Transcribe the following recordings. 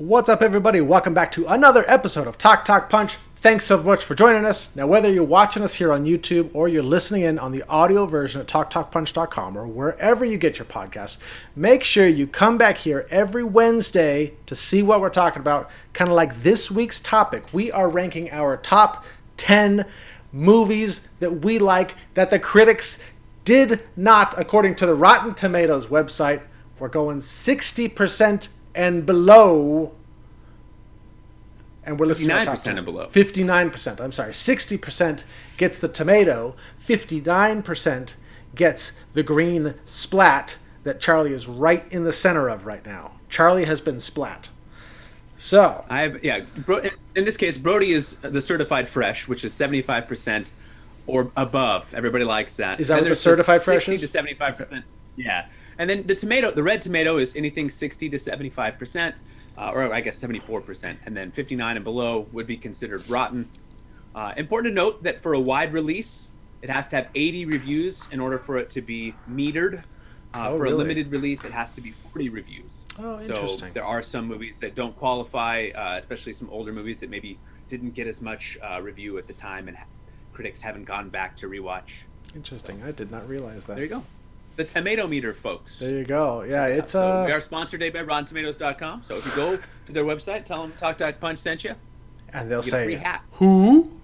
What's up, everybody? Welcome back to another episode of Talk Talk Punch. Thanks so much for joining us. Now, whether you're watching us here on YouTube or you're listening in on the audio version at TalkTalkPunch.com or wherever you get your podcast, make sure you come back here every Wednesday to see what we're talking about. Kind of like this week's topic. We are ranking our top 10 movies that we like that the critics did not, according to the Rotten Tomatoes website, we're going 60% and below and we're listening to our top 59% 10. and below. 59%. I'm sorry. 60% gets the tomato. 59% gets the green splat that Charlie is right in the center of right now. Charlie has been splat. So, I have yeah. Bro, in this case, Brody is the certified fresh, which is seventy five percent or above. Everybody likes that. Is that And what the certified fresh Sixty is? to seventy five percent. Yeah, and then the tomato, the red tomato, is anything sixty to seventy five percent, uh, or I guess seventy four percent, and then fifty nine and below would be considered rotten. Uh, important to note that for a wide release, it has to have 80 reviews in order for it to be metered. Uh, Oh, for really? a limited release, it has to be 40 reviews. Oh, so interesting. there are some movies that don't qualify, uh, especially some older movies that maybe didn't get as much uh, review at the time, and ha- critics haven't gone back to rewatch. interesting. I did not realize that. There you go. The tomato meter, folks. There you go. Yeah, it's so uh we are sponsored today by RottenTomatoes.com. So if you go to their website, tell them Talk Talk Punch sent you. and they'll get a free say hat. who?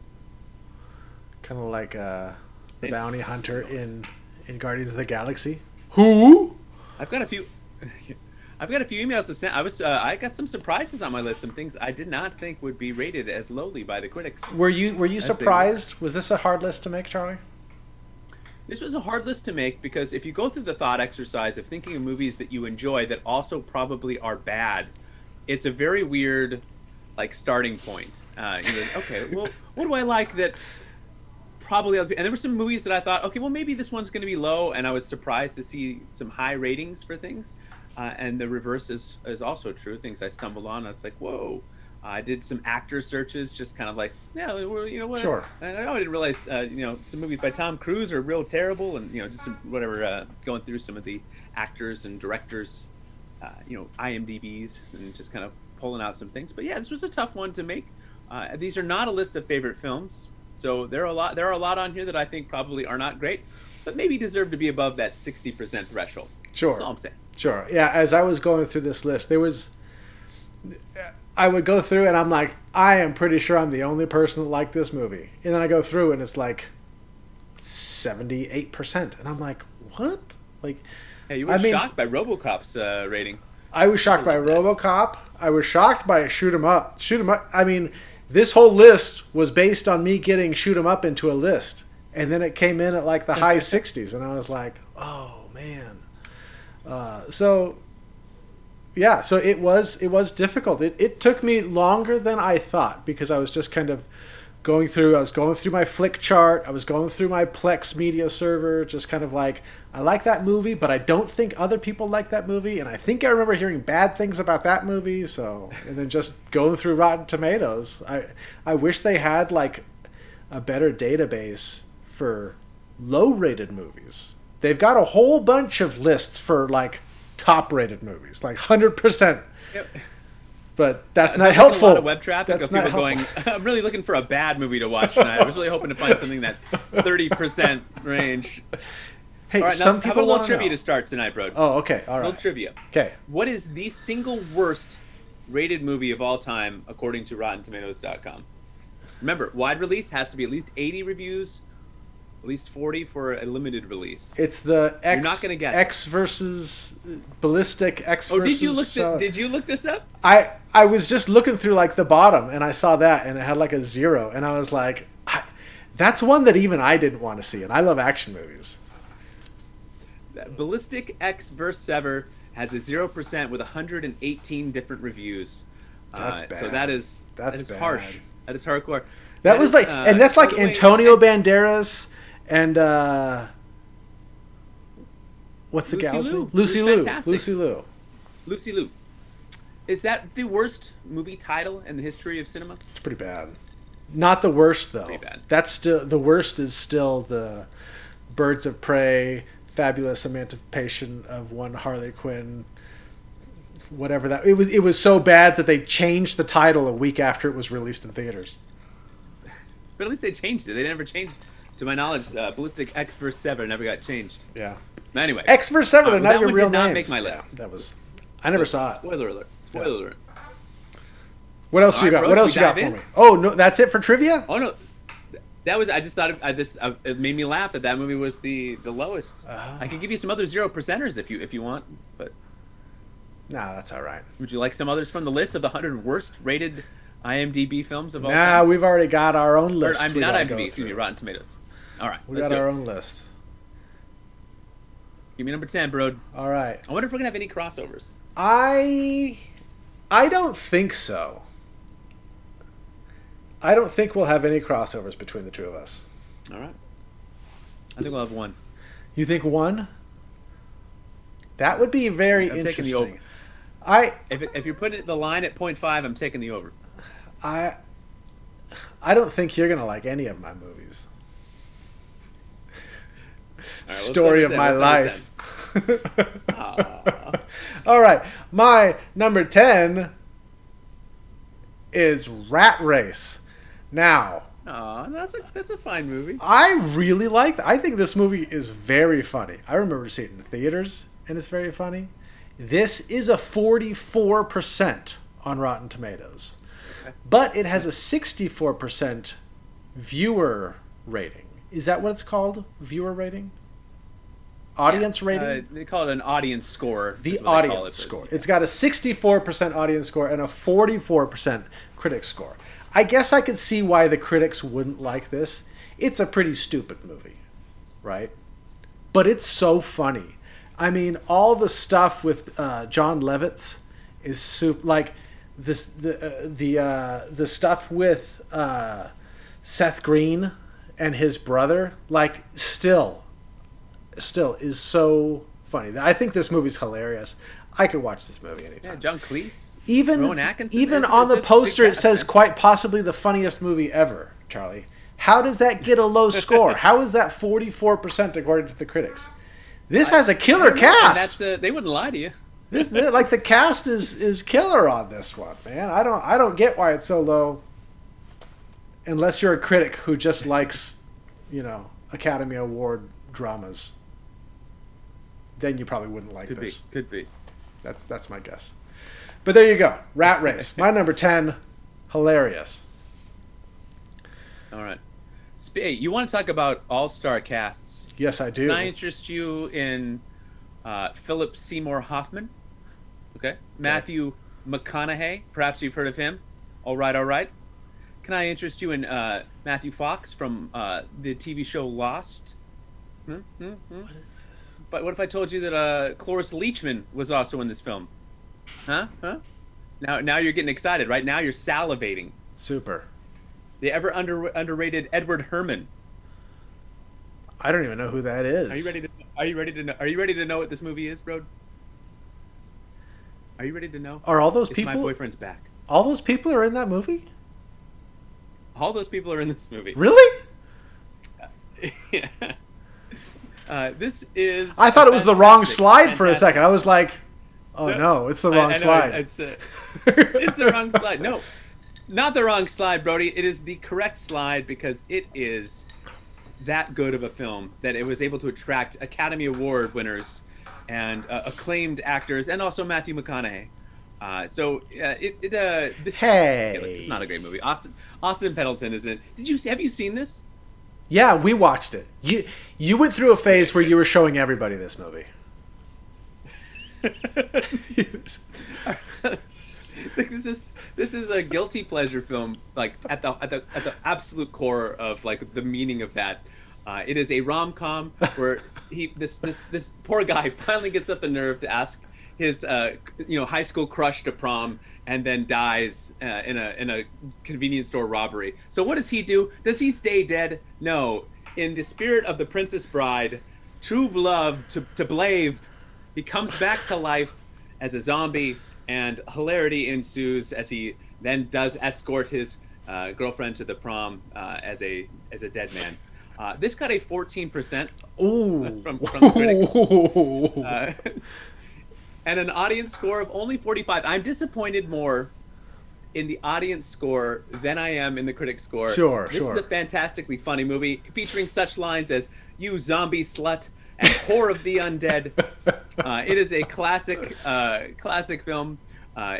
Kind of like uh the It- bounty hunter in in Guardians of the Galaxy. Who? I've got a few. I've got a few emails to send. I was uh, I got some surprises on my list. Some things I did not think would be rated as lowly by the critics. Were you were you As they were. surprised? Was this a hard list to make, Charlie? This was a hard list to make because if you go through the thought exercise of thinking of movies that you enjoy that also probably are bad, it's a very weird, like starting point. Uh, okay, well, what do I like that? Probably, and there were some movies that I thought, okay, well, maybe this one's going to be low, and I was surprised to see some high ratings for things. Uh, and the reverse is is also true. Things I stumbled on, I was like, whoa. I did some actor searches, just kind of like, yeah, well, you know what? Sure. I, I didn't realize, uh, you know, some movies by Tom Cruise are real terrible, and you know, just some, whatever. Uh, going through some of the actors and directors, uh, you know, IMDb's, and just kind of pulling out some things. But yeah, this was a tough one to make. Uh, these are not a list of favorite films, so there are a lot. There are a lot on here that I think probably are not great, but maybe deserve to be above that sixty percent threshold. Sure. That's all I'm saying. Sure. Yeah, as I was going through this list, there was I would go through and I'm like, I am pretty sure I'm the only person that liked this movie. And then I go through and it's like 78%. And I'm like, what? Like Hey, you were I mean- shocked by RoboCop's uh, rating. I was shocked by RoboCop. I was shocked by Shoot 'em Up. Shoot 'em Up. I mean, this whole list was based on me getting Shoot 'em Up into a list, and then it came in at like the high 60s, and I was like, oh man. Uh, so, yeah. So it was it was difficult. It it took me longer than I thought because I was just kind of going through. I was going through my flick chart. I was going through my Plex media server, just kind of like I like that movie, but I don't think other people like that movie, and I think I remember hearing bad things about that movie. So, and then just going through Rotten Tomatoes, I I wish they had like a better database for low-rated movies. They've got a whole bunch of lists for like top-rated movies, like hundred percent. Yep. But that's not helpful. A lot of web traffic That's of people going. I'm really looking for a bad movie to watch tonight. I was really hoping to find something that 30% range. Hey, All right, some now, how people about a little trivia know. to start tonight, bro. Oh, okay, all A little trivia. Okay, What is the single worst rated movie of all time according to RottenTomatoes.com? Remember, wide release has to be at least 80 reviews, at least 40 for a limited release. it's the X. not gonna guess. X versus ballistic X Oh, versus. did you look? uh, did you look this up? I I was just looking through like the bottom, and I saw that, and it had like a zero, and I was like, I, that's one that even I didn't want to see, and I love action movies. Ballistic Ecks vs. Sever has a zero percent with 118 different reviews. That's Uh, So. that is That's that is bad. harsh. That is hardcore. That, was is, like, uh, and that's like way, Antonio I- Banderas and uh, what's the Lucy gal's Liu, name? Lucy who's Liu. Lucy Liu. Lucy Liu. Is that the worst movie title in the history of cinema? It's pretty bad. Not the worst though. Pretty bad. That's still the worst is still the Birds of Prey, Fabulous Emancipation of One Harley Quinn, whatever that it was. It was so bad that they changed the title a week after it was released in theaters. But at least they changed it. They never changed, to my knowledge, uh, Ballistic X verse Seven never got changed. Yeah. But Anyway, X versus Seven. Uh, They're not that even one real did not make my Yeah, list. that was. I never saw it. Spoiler alert! Spoiler alert! What else All you right, got? bros, What else you got for in? me? Oh no, that's it for trivia. Oh no, that was I just thought it, I just uh, it made me laugh that that movie was the the lowest. Ah. I could give you some other zero percenters if you if you want, but Nah, that's all right. would you like some others from the list of the hundred worst rated IMDb films of all Nah, time? we've already got our own Or, list. I'm we not IMDb, excuse me. Rotten Tomatoes. All right, We got our it. own list. Give me number ten, bro. All right. I wonder if we're gonna have any crossovers. I I don't think so. I don't think we'll have any crossovers between the two of us. All right, I think we'll have one. You think one? That would be very I'm taking the interesting. over. I If, it, if you're putting the line at 0.5, I'm taking the over. I I don't think you're gonna like any of my movies. Let's Story of number my life. All right, my number ten is Rat Race. Now, Aw, that's a that's a fine movie. I really like. I think this movie is very funny. I remember seeing it in the theaters, and it's very funny. This is a forty-four percent on Rotten Tomatoes, but it has a sixty-four percent viewer rating. Is that what it's called? Viewer rating? Audience rating? Uh, they call it an audience score. the is what they call audience it, but- score. It's got a 64% audience score and a 44% critic score. I guess I could see why the critics wouldn't like this. It's a pretty stupid movie, right? But it's so funny. I mean, all the stuff with uh, Jon Lovitz is super. Like this, the uh, the uh, the stuff with uh, Seth Green and his brother. Like, still, still is so funny. I think this movie's hilarious. I could watch this movie anytime. Yeah, John Cleese. even Rowan Atkinson, even it's- on it's the poster it says quite possibly the funniest movie ever, Charlie. How does that get a low score? How is that 44% according to the critics? This has a killer cast. that's uh, they wouldn't lie to you. This, this- like the cast is is killer on this one, man. I don't I don't get why it's so low. Unless you're a critic who just likes, you know, Academy Award dramas. Then you probably wouldn't like Could this. be, could be. That's that's my guess. But there you go. Rat Race. My number 10. Hilarious. All right. Hey, you want to talk about all-star casts? Yes, I do. Can I interest you in uh, Philip Seymour Hoffman? Okay. Matthew McConaughey. Perhaps you've heard of him. All right, all right. Can I interest you in uh, Matthew Fox from uh, the TV show Lost? Hmm? Hmm? Hmm? But what if I told you that uh, Cloris Leachman was also in this film? Huh? Huh? Now, now you're getting excited. Right now, you're salivating. Super. The ever under, underrated Edward Herrmann. I don't even know who that is. Are you ready to? Are you ready to know? Are you ready to know what this movie is, bro? Are you ready to know? Are all those It's my boyfriend's back. all those people are in that movie? All those people are in this movie. Really? yeah. Uh, this is. I thought it was the wrong fantastic- slide for a second. I was like, "Oh No, no, it's the wrong I know, slide." It's, uh, it's the wrong slide. No, not the wrong slide, Brody. It is the correct slide because it is that good of a film that it was able to attract Academy Award winners and uh, acclaimed actors, and also Matthew McConaughey. Uh, so uh, it, it uh, this Hey. it's not a great movie. Austin Austin Pendleton is in. it. Did you have you seen this? Yeah, we watched it. You you went through a phase where you were showing everybody this movie. this is this is a guilty pleasure film like at the at the at the absolute core of like the meaning of that uh, it is a rom-com where he this this this poor guy finally gets up the nerve to ask his uh, you know high school crush to prom and then dies uh, in a in a convenience store robbery so what does he do does he stay dead no in the spirit of the princess bride true love to, to blave he comes back to life as a zombie, and hilarity ensues as he then does escort his uh, girlfriend to the prom uh, as a as a dead man. Uh, this got a 14% Ooh. from, from the critics. And an audience score of only 45. I'm disappointed more in the audience score than I am in the critic score. Sure, this sure. is a fantastically funny movie featuring such lines as "You zombie slut" and "Whore of the undead." Uh, it is a classic, uh, classic film. Uh,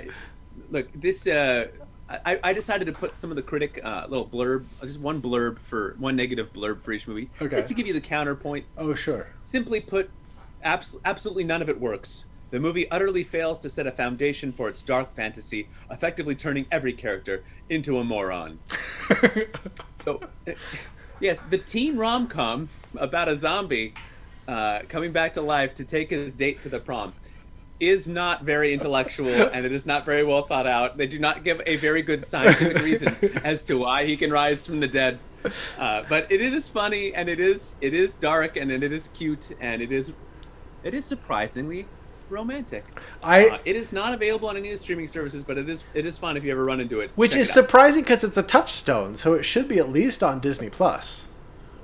look, this. Uh, I, I decided to put some of the critic uh, little blurb, just one blurb for one negative blurb for each movie, Okay. just to give you the counterpoint. Oh, sure. Simply put, abs- absolutely none of it works. The movie utterly fails to set a foundation for its dark fantasy, effectively turning every character into a moron. so, uh, yes, the teen rom com about a zombie uh, coming back to life to take his date to the prom is not very intellectual and it is not very well thought out. They do not give a very good scientific reason as to why he can rise from the dead. Uh, but it is funny and it is it is dark and it is cute and it is it is surprisingly romantic. I Uh, it is not available on any of the streaming services, but it is it is fun if you ever run into it. which Check is it surprising because it's a touchstone, so it should be at least on Disney Plus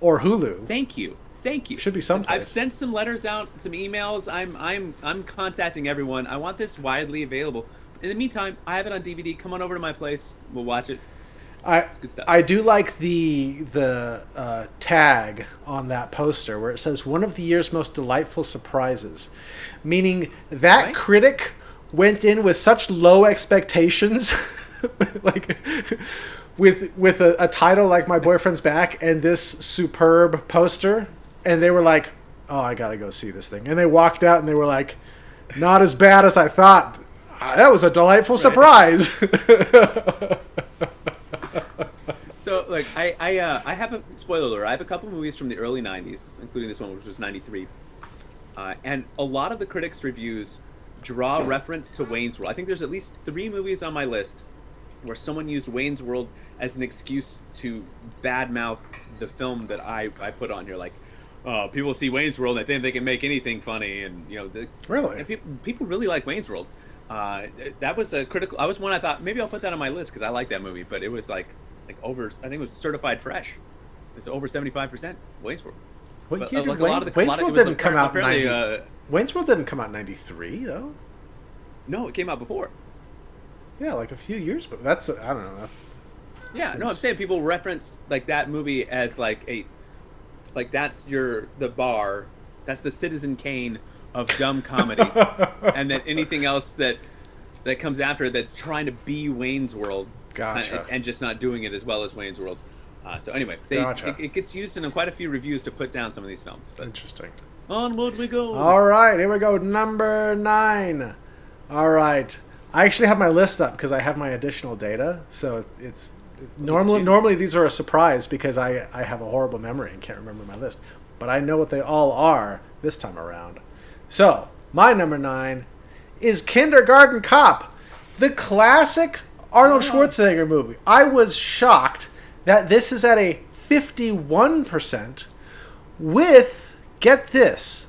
or Hulu. Thank you. Thank you. Should be someplace. I've sent some letters out, some emails. I'm I'm I'm contacting everyone. I want this widely available. In the meantime, I have it on DVD. Come on over to my place. We'll watch it. I. I do like the the uh, tag on that poster where it says one of the year's most delightful surprises, meaning that Right. critic went in with such low expectations, like with with a, a title like My Boyfriend's Back and this superb poster, and they were like, "Oh, I gotta go see this thing," and they walked out and they were like, "Not as bad as I thought." Ah, That was a delightful surprise. So, like, I I uh, I have a spoiler alert. I have a couple movies from the early '90s, including this one, which was '93, uh, and a lot of the critics' reviews draw reference to Wayne's World. I think there's at least three movies on my list where someone used Wayne's World as an excuse to badmouth the film that I I put on here. Like, uh, people see Wayne's World and they think they can make anything funny, and you know, the, Really? and people people really like Wayne's World. Uh, that was a critical. I was one I thought maybe I'll put that on my list because I like that movie, but it was like like over. I think it was certified fresh. It's over seventy five percent Wayne's World. What But, year uh, did like a lot of the- Wayne's World didn't come out 90, uh, Wayne's World didn't come out in 93, though. No, it came out before. Yeah, like a few years, but that's, I don't know. That's, Yeah, no, I'm saying people reference like that movie as like a, like that's your the bar, that's the Citizen Kane of dumb comedy, and then anything else that that comes after that's trying to be Wayne's World, Gotcha. and, and just not doing it as well as Wayne's World. Uh, so anyway, they, Gotcha. it, it gets used in quite a few reviews to put down some of these films. But interesting. onward we go. All right, here we go. Number nine. All right. I actually have my list up because I have my additional data. So it's normally normally these are a surprise because I, I have a horrible memory and can't remember my list. But I know what they all are this time around. So my number nine is Kindergarten Cop, the classic Arnold Schwarzenegger movie. I was shocked that this is at a 51% with, get this,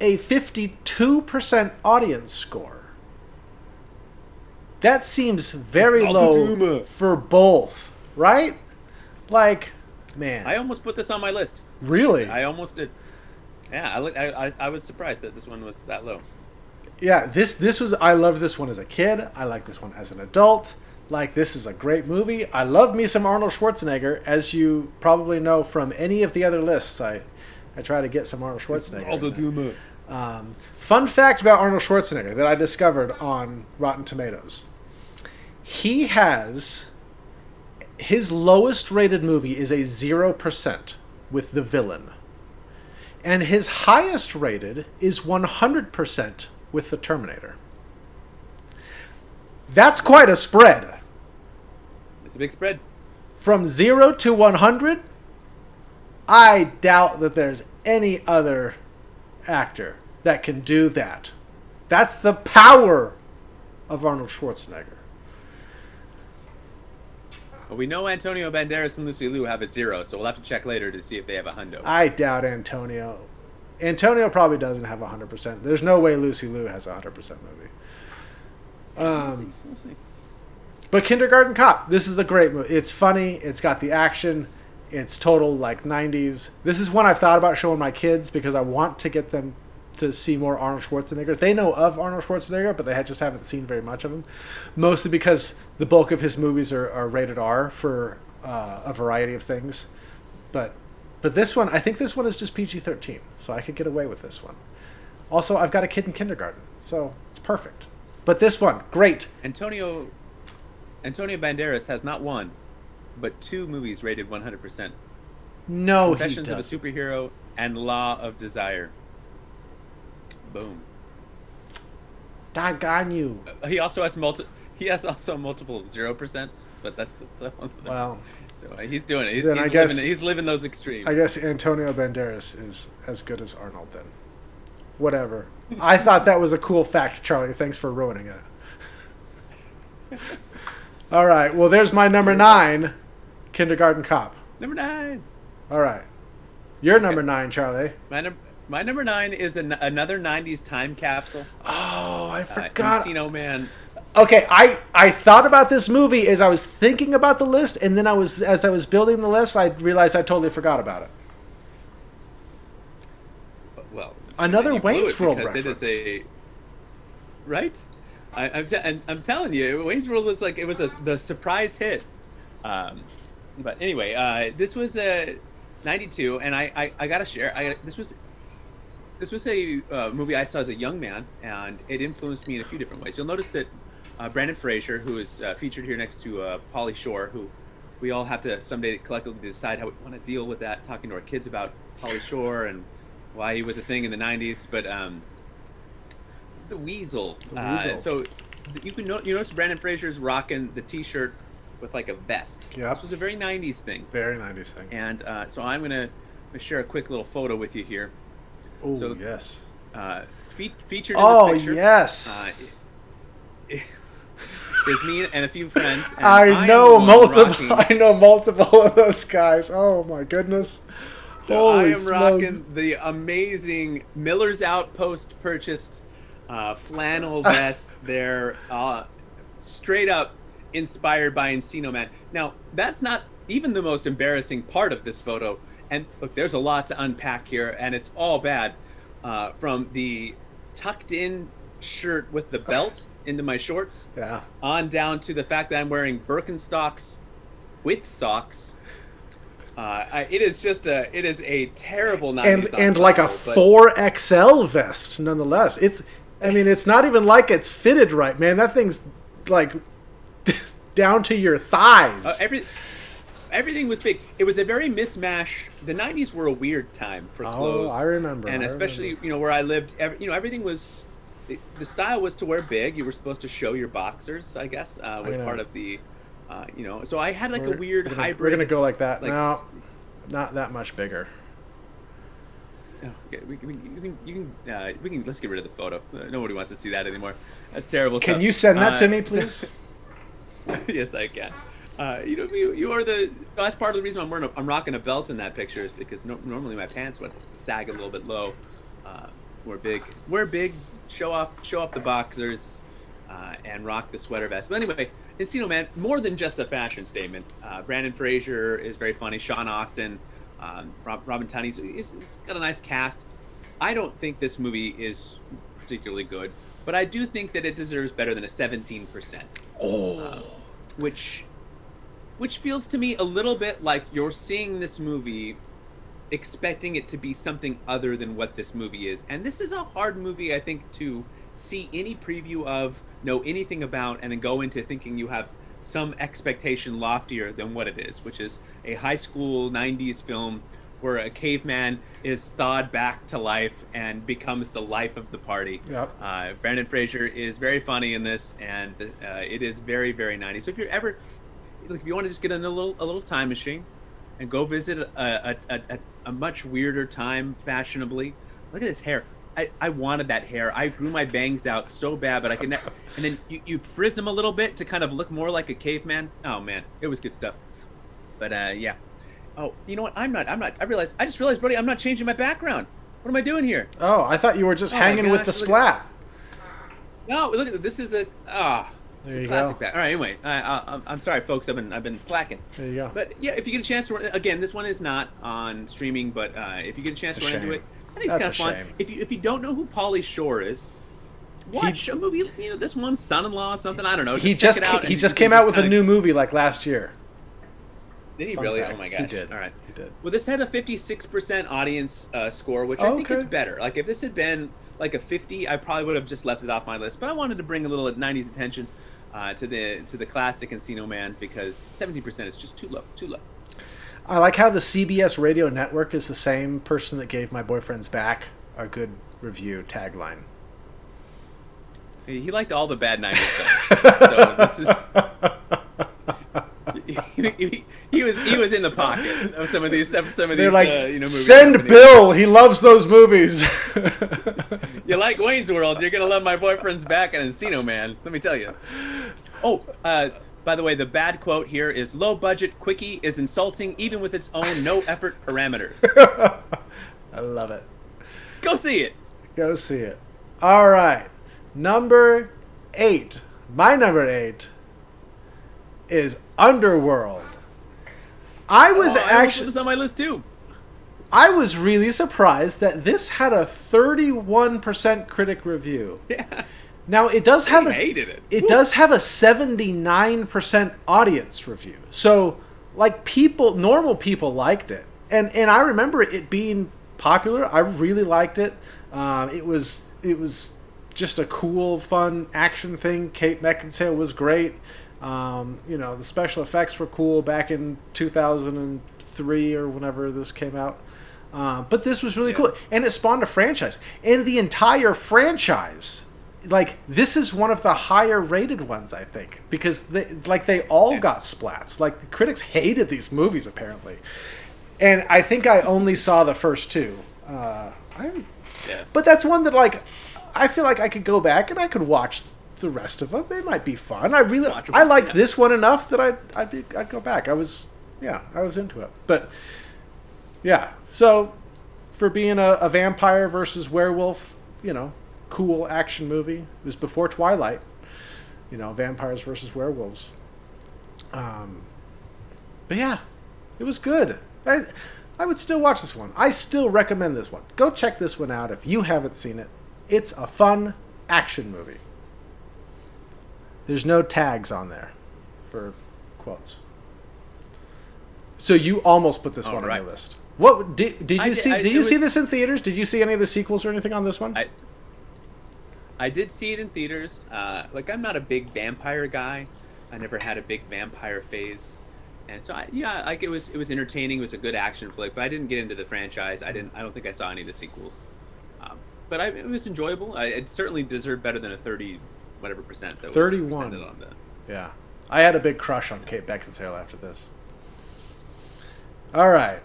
a 52% audience score. That seems very low for both, right? Like, man, I almost put this on my list. really? I almost did. Yeah, I, look- I, I, I was surprised that this one was that low. yeah, this this was I loved this one as a kid. I like this one as an adult. Like this is a great movie. I love me some Arnold Schwarzenegger, as you probably know from any of the other lists. I I try to get some Arnold Schwarzenegger. in there. Um, fun fact about Arnold Schwarzenegger that I discovered on Rotten Tomatoes. He has his lowest rated movie is a 0% with The Villain. And his highest rated is 100% with The Terminator. That's quite a spread. It's a big spread. From 0 to 100, I doubt that there's any other actor that can do that. That's the power of Arnold Schwarzenegger. Well, we know Antonio Banderas and Lucy Liu have a zero, so we'll have to check later to see if they have a hundo. I doubt Antonio. Antonio probably doesn't have a 100%. There's no way Lucy Liu has a 100% movie. we'll see. Um, We'll see. but Kindergarten Cop, this is a great movie. It's funny. It's got the action. It's total like 90s. This is one I've thought about showing my kids because I want to get them to see more Arnold Schwarzenegger. They know of Arnold Schwarzenegger, but they had, just haven't seen very much of him. Mostly because the bulk of his movies are, are rated R for uh, a variety of things. But but this one, I think this one is just PG thirteen, so I could get away with this one. Also, I've got a kid in kindergarten, so it's perfect. But this one, great. Antonio Antonio Banderas has not one, but two movies rated 100%. No, Confessions of a. Superhero and Law of Desire. Boom. Doggone you. He also has multi. He has also multiple zero percents, but that's the, the one. Well, so uh, he's doing it. He's, Then he's I guess- living, he's living those extremes. I guess Antonio Banderas is as good as Arnold then. Whatever. I thought that was a cool fact, Charlie. Thanks for ruining it. All right. Well, there's my number nine, Kindergarten Cop. Number nine. All right. Your number nine, Charlie. My number. My number nine is an, another '90s time capsule. Oh, I Uh, forgot. Encino Man. okay, I I thought about this movie as I was thinking about the list, and then I was as I was building the list, I realized I totally forgot about it. Well, Another Wayne's World because It is reference. a right. I, I'm, t- and I'm telling you, Wayne's World was like it was a, the surprise hit. Um, but anyway, uh, this was a '92, and I, I, I gotta share. I this was this was a uh, movie I saw as a young man, and it influenced me in a few different ways. You'll notice that uh, Brendan Fraser, who is uh, featured here next to uh, Pauly Shore, who we all have to someday collectively decide how we want to deal with that, talking to our kids about Pauly Shore and why he was a thing in the '90s. But um, the Weasel. The Uh, Weasel. so you can no- you notice Brendan Fraser's rocking the T-shirt with like a vest. Yep. This was a very '90s thing. Very 90s thing. And uh, so I'm gonna, gonna share a quick little photo with you here. Oh, so- yes. Uh, fe- featured Oh, in this picture. yes. Uh, is me and a few friends. And I am know multiple. I know multiple of those guys. Oh my goodness! So Holy I am smokes. rocking the amazing Miller's Outpost purchased uh, flannel vest. They're uh, straight up inspired by Encino Man. Now, that's not even the most embarrassing part of this photo. And look, there's a lot to unpack here, and it's all bad. Uh, from the tucked in shirt with the belt into my shorts Yeah. on down to the fact that I'm wearing Birkenstocks with socks. Uh, it is just a it is a terrible 90s and and like a but- four XL vest, nonetheless. It's. I mean, it's not even like it's fitted right, man. That thing's like down to your thighs. Uh, every everything was big. It was a very mismatch. The '90s were a weird time for clothes. Oh. I remember, and I especially remember. you know where I lived. Every, you know everything was. The, the style was to wear big. You were supposed to show your boxers. I guess uh, was know. part of the. Uh, you know, so I had like We're- a weird we're gonna, hybrid. We're gonna go like that. like no, not that much bigger. Oh, okay, we, we, you can, you can, uh, we can, let's get rid of the photo. Uh, nobody wants to see that anymore. That's terrible Can stuff. you send that Uh, to me, please? yes, I can. Uh, you know, you, you are the. That's part of the reason I'm wearing. A, I'm rocking a belt in that picture is because no, normally my pants would sag a little bit low. Uh, we're big. We're big. Show off. Show off the boxers, uh, and rock the sweater vest. But anyway, Encino Man, more than just a fashion statement. Uh, Brendan Fraser is very funny. Sean Astin, um, Rob, Robin Tunney. So he's, he's got a nice cast. I don't think this movie is particularly good, but I do think that it deserves better than a 17% Oh, which which feels to me a little bit like you're seeing this movie expecting it to be something other than what this movie is and this is a hard movie i think to see any preview of know anything about and then go into thinking you have some expectation loftier than what it is which is a high school 90s film where a caveman is thawed back to life and becomes the life of the party Yep. uh, Brendan Fraser is very funny in this, and uh, it is very, very 90s. So if you're ever, look, if you want to just get in a little, a little time machine, and go visit a, a, a, a, much weirder time fashionably, look at his hair. I, I wanted that hair. I grew my bangs out so bad, but I could. Ne- and then you, you frizz them a little bit to kind of look more like a caveman. Oh man, it was good stuff. But uh, yeah. Oh, you know what? I'm not. I'm not. I realized. I just realized, buddy. I'm not changing my background. What am I doing here? oh! I thought you were just Oh hanging with the gosh, splat. No, look at this. Is a ah. There you classic go. back. All right. Anyway, I, I, I'm- I'm sorry, folks. I've been I've been slacking. There you go. But yeah, if you get a chance to run, again, this one is not on streaming, but uh, if you get a chance It's a to run into it, I think it's kind of fun. shame. If you if you don't know who Pauly Shore is, watch a movie. You know, this one, son-in-law, or something I don't know. he just ca- he just came out with a new movie like last year. Did he Fun really? fact. Oh my gosh! He did. All right. He did. Well, this had a 56% audience uh, score, which I Oh, think okay. is better. Like if this had been like a 50, I probably would have just left it off my list. But I wanted to bring a little 90s attention uh, to the to the classic Encino Man because 70% is just too low, too low. I like how the CBS radio network is the same person that gave my boyfriend's back a good review tagline. He he liked all the bad 90s stuff. so this is. He, was he was in the pocket of some of these some of these They're like, uh, you know movies. send Bill. He loves those movies. You like Wayne's World? You're gonna love my boyfriend's back and Encino Man. Let me tell you. Oh, uh, by the way, the bad quote here is low budget quickie is insulting even with its own no effort parameters. I love it. Go see it. Go see it. All right, number eight. My number eight is Underworld. I was Oh, almost put actually this on my list too. I was really surprised that this had a 31% critic review. Yeah, Now it does have I a hated it. It Woo. does have a 79% audience review. So like people normal people liked it. And and I remember it being popular. I really liked it. Um, it was it was just a cool fun action thing. Kate Beckinsale was great. Um, you know, the special effects were cool back in 2003 or whenever this came out. Uh, but this was really Yeah. cool, and it spawned a franchise. And the entire franchise, like this is one of the higher rated ones, I think, because they, like they all Yeah. got splats. Like the critics hated these movies apparently, and I think I only saw the first two. Uh, I, Yeah. but that's one that like I feel like I could go back and I could watch the rest of them. They might be fun. I really I liked yeah. this one enough that I'd I'd, be, I'd go back. I was yeah I was into it, but yeah. So for being a, a vampire versus werewolf, you know, cool action movie. It was before Twilight. You know, vampires versus werewolves. Um, but yeah, it was good. I I would still watch this one. I still recommend this one. Go check this one out if you haven't seen it. It's a fun action movie. There's no tags on there for quotes. So you almost put this All one on right. your list. What did, did you I did- see? I- did you see this in theaters? Did you see any of the sequels or anything on this one? I I did see it in theaters. Uh, like I'm not a big vampire guy. I never had a big vampire phase, and so I, yeah, like it was it was entertaining. It was a good action flick, but I didn't get into the franchise. I didn't. I don't think I saw any of the sequels. Um, but I, it was enjoyable. I, it certainly deserved better than a thirty whatever percent that 31. was on the. Yeah. I had a big crush on Kate Beckinsale after this. All right.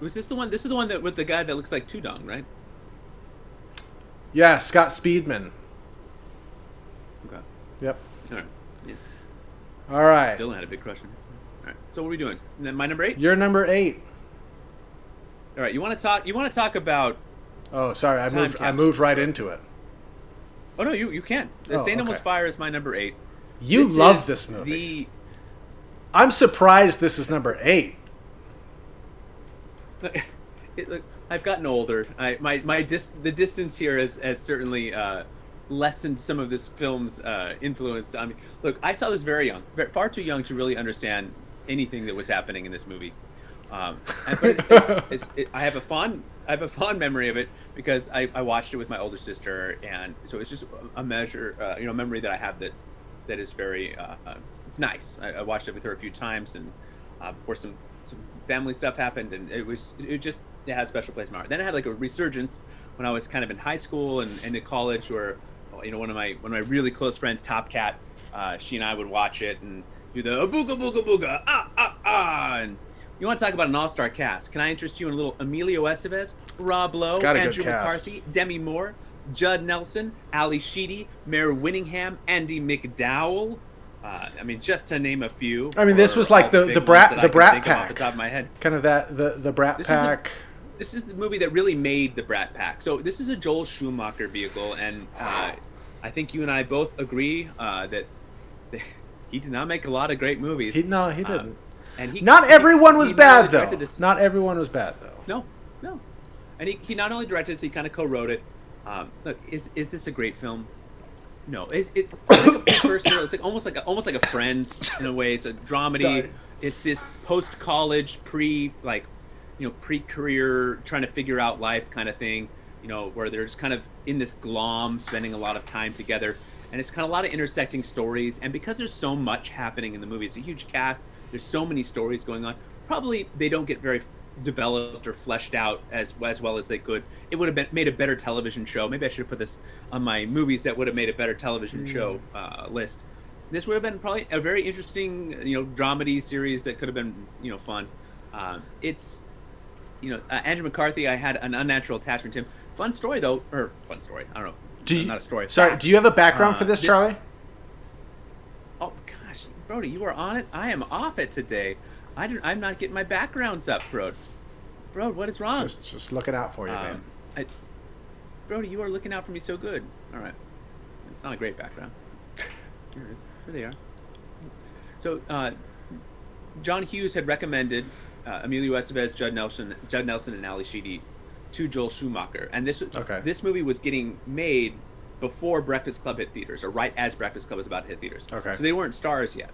Was this the one? This is the one that with the guy that looks like Tudong, right? Yeah, Scott Speedman. Okay. Yep. All right. Yeah. All right. Dylan had a big crush on him. All right. So what are we doing? Then My number eight. You're number eight. All right. You want to talk? You want to talk about? Oh, sorry. I moved. I capsules. moved right into it. Oh no, you you can't. The Oh, Saint Elmo's okay. Fire is my number eight. You This love is this movie. The I'm surprised this is number eight. it, look, I've gotten older. I my my dis, the distance here has has certainly uh, lessened some of this film's uh, influence on me. Look, I saw this very young, very, far too young to really understand anything that was happening in this movie. Um, and, but it, it, I have a fond I have a fond memory of it because I, I watched it with my older sister, and so it's just a measure, uh, you know, memory that I have that that is very uh, uh, it's nice. I, I watched it with her a few times, and uh, before some some family stuff happened, and it was it just it had a special place in my heart. Then I had like a resurgence when I was kind of in high school and, and in college, where you know one of my one of my really close friends, Top Cat, uh, she and I would watch it and do the booga booga booga ah ah ah. And you want to talk about an all-star cast? Can I interest you in a little Emilio Estevez, Rob Lowe, got a good Andrew. McCarthy, Demi Moore, Judd Nelson, Ally Sheedy, Mare Winningham, Andie MacDowell. Uh, I mean, just to name a few. I mean, this was like the- the Brat- the Brat of off Pack. the top of my head. Kind of that the the Brat This is the- Pack. This is the movie that really made the Brat Pack. So this is a Joel Schumacher vehicle, and uh, I think you and I both agree uh, that he did not make a lot of great movies. He, no, he Um, didn't. And he Not everyone he was really bad though. this- Not everyone was bad though. No, no. and he, he not only directed, so he kind of co-wrote it. Um, look, is is this a great film? No, it's, it, it's like a precursor. It's like almost like a, almost like a Friends in a way. It's a dramedy. Die. It's this post-college, pre like, you know, pre-career, trying to figure out life kind of thing. You know, where they're just kind of in this glom, spending a lot of time together, and it's kind of a lot of intersecting stories. And because there's so much happening in the movie, it's a huge cast. There's so many stories going on. Probably they don't get very developed or fleshed out as as well as they could. It would have been made a better television show. Maybe I should have put this on my movies that would have made a better television show uh, list. This would have been probably a very interesting, you know, dramedy series that could have been, you know, fun. Um, it's, you know, uh, Andrew McCarthy. I had an unnatural attachment to him. Fun story though, or fun story. I don't know. Do you, not a story. Sorry, fact. do you have a background Uh, for this, this- Charlie? Oh gosh, Brody, you are on it. I am off it today. I didn't, I'm not getting my backgrounds up, Brody. Brody, what is wrong? Just, just looking out for you, man. Um, I, Brody, you are looking out for me so good. All right, it's not a great background. Here it is. Here they are. So, uh, John Hughes had recommended uh, Emilio Estevez, Judd Nelson, Judd Nelson, and Ally Sheedy to Joel Schumacher, and this Okay. this movie was getting made before Breakfast Club hit theaters, or right as Breakfast Club was about to hit theaters. Okay. So they weren't stars yet.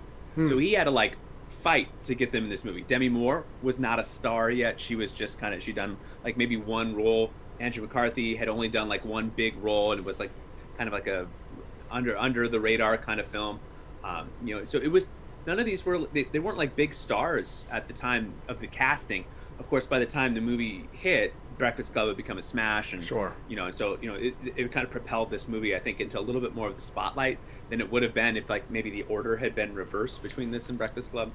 So he had to like fight to get them in this movie. Demi Moore was not a star yet. She was just kind of she done like maybe one role. Andrew McCarthy had only done like one big role, and it was like kind of like a under under the radar kind of film. Um, you know, so it was none of these were they, they weren't like big stars at the time of the casting. Of course, by the time the movie hit, Breakfast Club had become a smash, and Sure. you know, and so you know, it, it kind of propelled this movie, I think, into a little bit more of the spotlight than it would have been if like maybe the order had been reversed between this and Breakfast Club.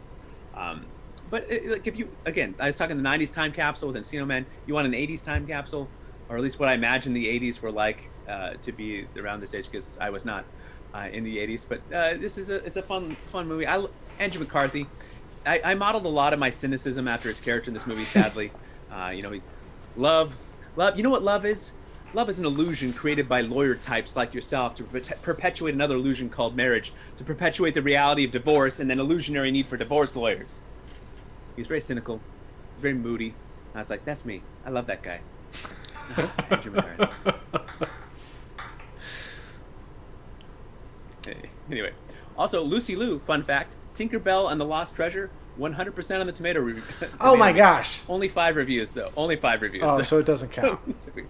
Um, but it, like if you again, I was talking the '90s time capsule with Encino Man. You want an '80s time capsule, or at least what I imagine the '80s were like uh, to be around this age, because I was not uh, in the '80s. But uh, this is a it's a fun fun movie. I Andrew McCarthy. I, I modeled a lot of my cynicism after his character in this movie. Sadly, uh, you know, he, love, love. You know what love is? Love is an illusion created by lawyer types like yourself to perpetuate another illusion called marriage, to perpetuate the reality of divorce and an illusionary need for divorce lawyers. He was very cynical, very moody. I was like, that's me. I love that guy. Andrew Anyway, also Lucy Liu. Fun fact: Tinkerbell and the Lost Treasure, 100% on the tomato. Re- Oh my gosh. Only five reviews though. Only five reviews. Oh, so it doesn't count. to, be,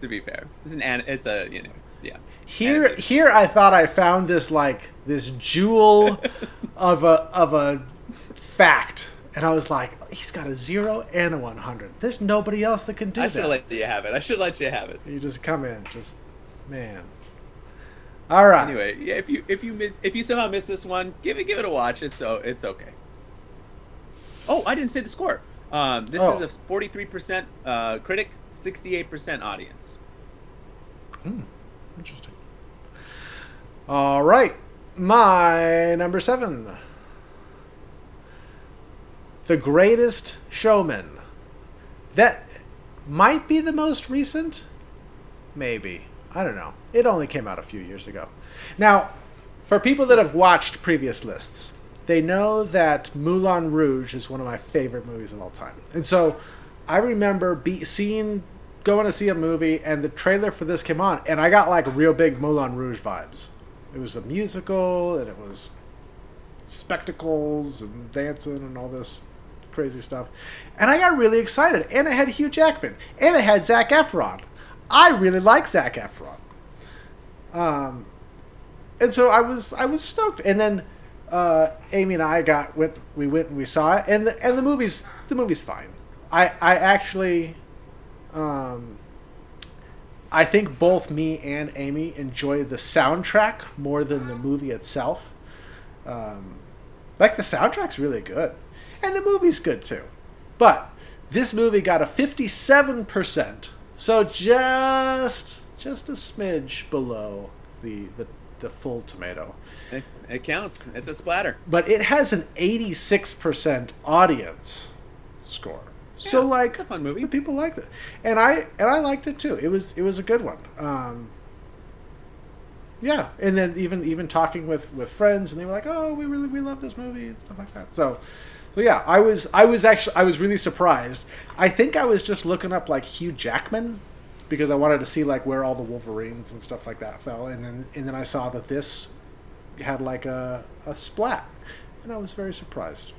to be fair, it's an it's a you know yeah. Here, here, I thought I found this like this jewel of a of a fact, and I was like, he's got a zero and a one hundred. There's nobody else that can do I should that. let you have it. I should let you have it. you just come in, just man. All right. Anyway, yeah. If you if you miss if you somehow miss this one, give it give it a watch. It's so it's okay. Oh, I didn't say the score. Um, this is Oh. a 43% uh, critic, 68% audience. Hmm. Interesting. All right, my number seven. The Greatest Showman. That might be the most recent. Maybe. I don't know. It only came out a few years ago. Now, for people that have watched previous lists, they know that Moulin Rouge is one of my favorite movies of all time. And so I remember be, seeing, going to see a movie, and the trailer for this came on, and I got like real big Moulin Rouge vibes. It was a musical, and it was spectacles and dancing and all this crazy stuff. And I got really excited. And it had Hugh Jackman. And it had Zac Efron. I really like Zac Efron. Um, and so I was I was stoked. And then uh, Amy and I got went we went and we saw it. And the, and the movie's the movie's fine. I I actually um, I think both me and Amy enjoyed the soundtrack more than the movie itself. Um, like the soundtrack's really good, and the movie's good too. But this movie got a fifty-seven percent, so just just a smidge below the the, the full tomato. It, it counts. It's a splatter. But it has an eighty-six percent audience score. so like it's a fun movie. the people liked it, and I and I liked it too. It was it was a good one. Um, yeah, and then even even talking with with friends, and they were like, "Oh, we really we love this movie and stuff like that." So, Well, yeah, I was I was actually I was really surprised. I think I was just looking up like Hugh Jackman because I wanted to see like where all the Wolverines and stuff like that fell, and then and then I saw that this had like a a splat, and I was very surprised.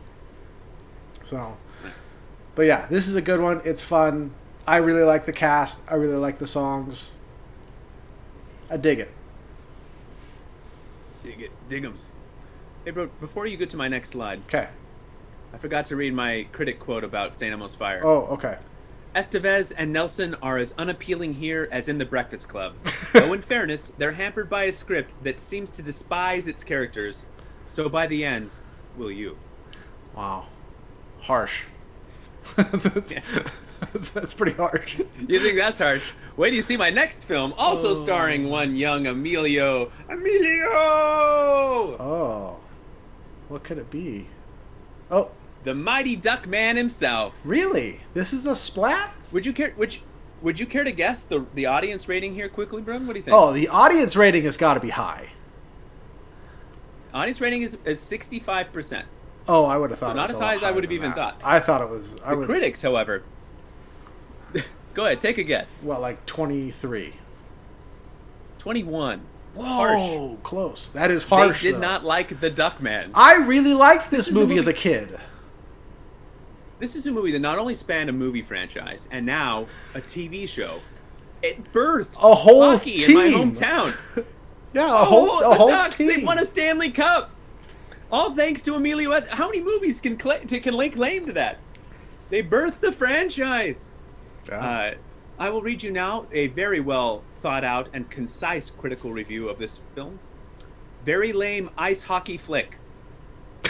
So, Nice. but yeah, this is a good one. It's fun. I really like the cast. I really like the songs. I dig it. Dig it, dig'ems. Hey, bro. Before you get to my next slide, Okay. I forgot to read my critic quote about St. Elmo's Fire. Oh, okay. Estevez and Nelson are as unappealing here as in The Breakfast Club. Though, in fairness, they're hampered by a script that seems to despise its characters. So, by the end, will you? Wow. Harsh. that's, Yeah. that's, that's pretty harsh. You think that's harsh? Wait till you see my next film, also Oh. starring one young Emilio. Emilio! Oh. What could it be? Oh, The mighty duck man himself. really? This is a splat? Would you care? Would you, would you care to guess the the audience rating here quickly, Brum? What do you think? Oh, the audience rating has got to be high. Audience rating is is sixty five percent. Oh, I would have thought. So it not was as high as I would have even that. thought. I thought it was. I The would. critics, however. Go ahead, take a guess. Well, like twenty three. Twenty one. Whoa, Harsh. close. That is harsh. they did though. not like the Duck Man. I really liked this, This is a movie, as a kid. This is a movie that not only spanned a movie franchise and now a TV show. It birthed A whole hockey in my hometown. Yeah, a Oh, whole, a the whole Ducks! team. They won a Stanley Cup. All thanks to Emilio West. How many movies can cla can lay claim to that? They birthed the franchise. Yeah. Uh, I will read you now a very well thought out and concise critical review of this film. Very lame ice hockey flick.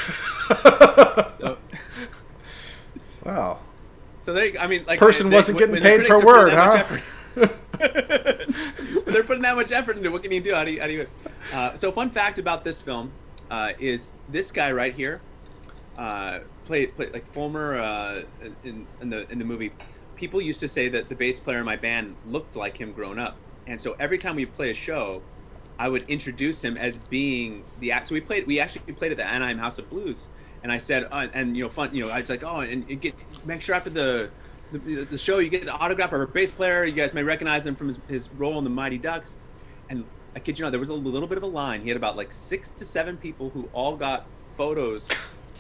So, wow. so they, I mean, like Person they- wasn't when getting paid per word, huh? they're putting that much effort into, it, what can you do? How do you? How do you? Uh, so, fun fact about this film uh, is this guy right here uh, played, played like Fulmer uh, in, in the in the movie. People used to say that the bass player in my band looked like him grown up, and so every time we play a show, I would introduce him as being the act. So we played. We actually played at the Anaheim House of Blues, and I said, uh, and you know, fun. You know, I was like, oh, and, and get make sure after the, the the show you get an autograph of a bass player. You guys may recognize him from his, his role in the Mighty Ducks. And I kid you not, there was a little bit of a line. He had about like six to seven people who all got photos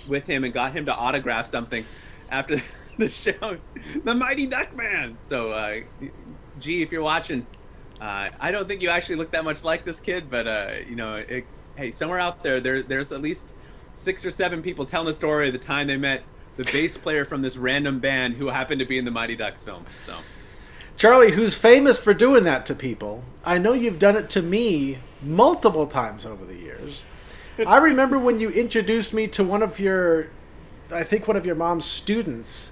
with him and got him to autograph something after the show. The Mighty Duck Man. So, uh, gee, if you're watching, uh, I don't think you actually look that much like this kid, but uh, you know, it, hey, somewhere out there, there, there's at least six or seven people telling the story of the time they met the bass player from this random band who happened to be in the Mighty Ducks film. So, Charlie, who's famous for doing that to people, I know you've done it to me multiple times over the years. I remember when you introduced me to one of your, I think one of your mom's students,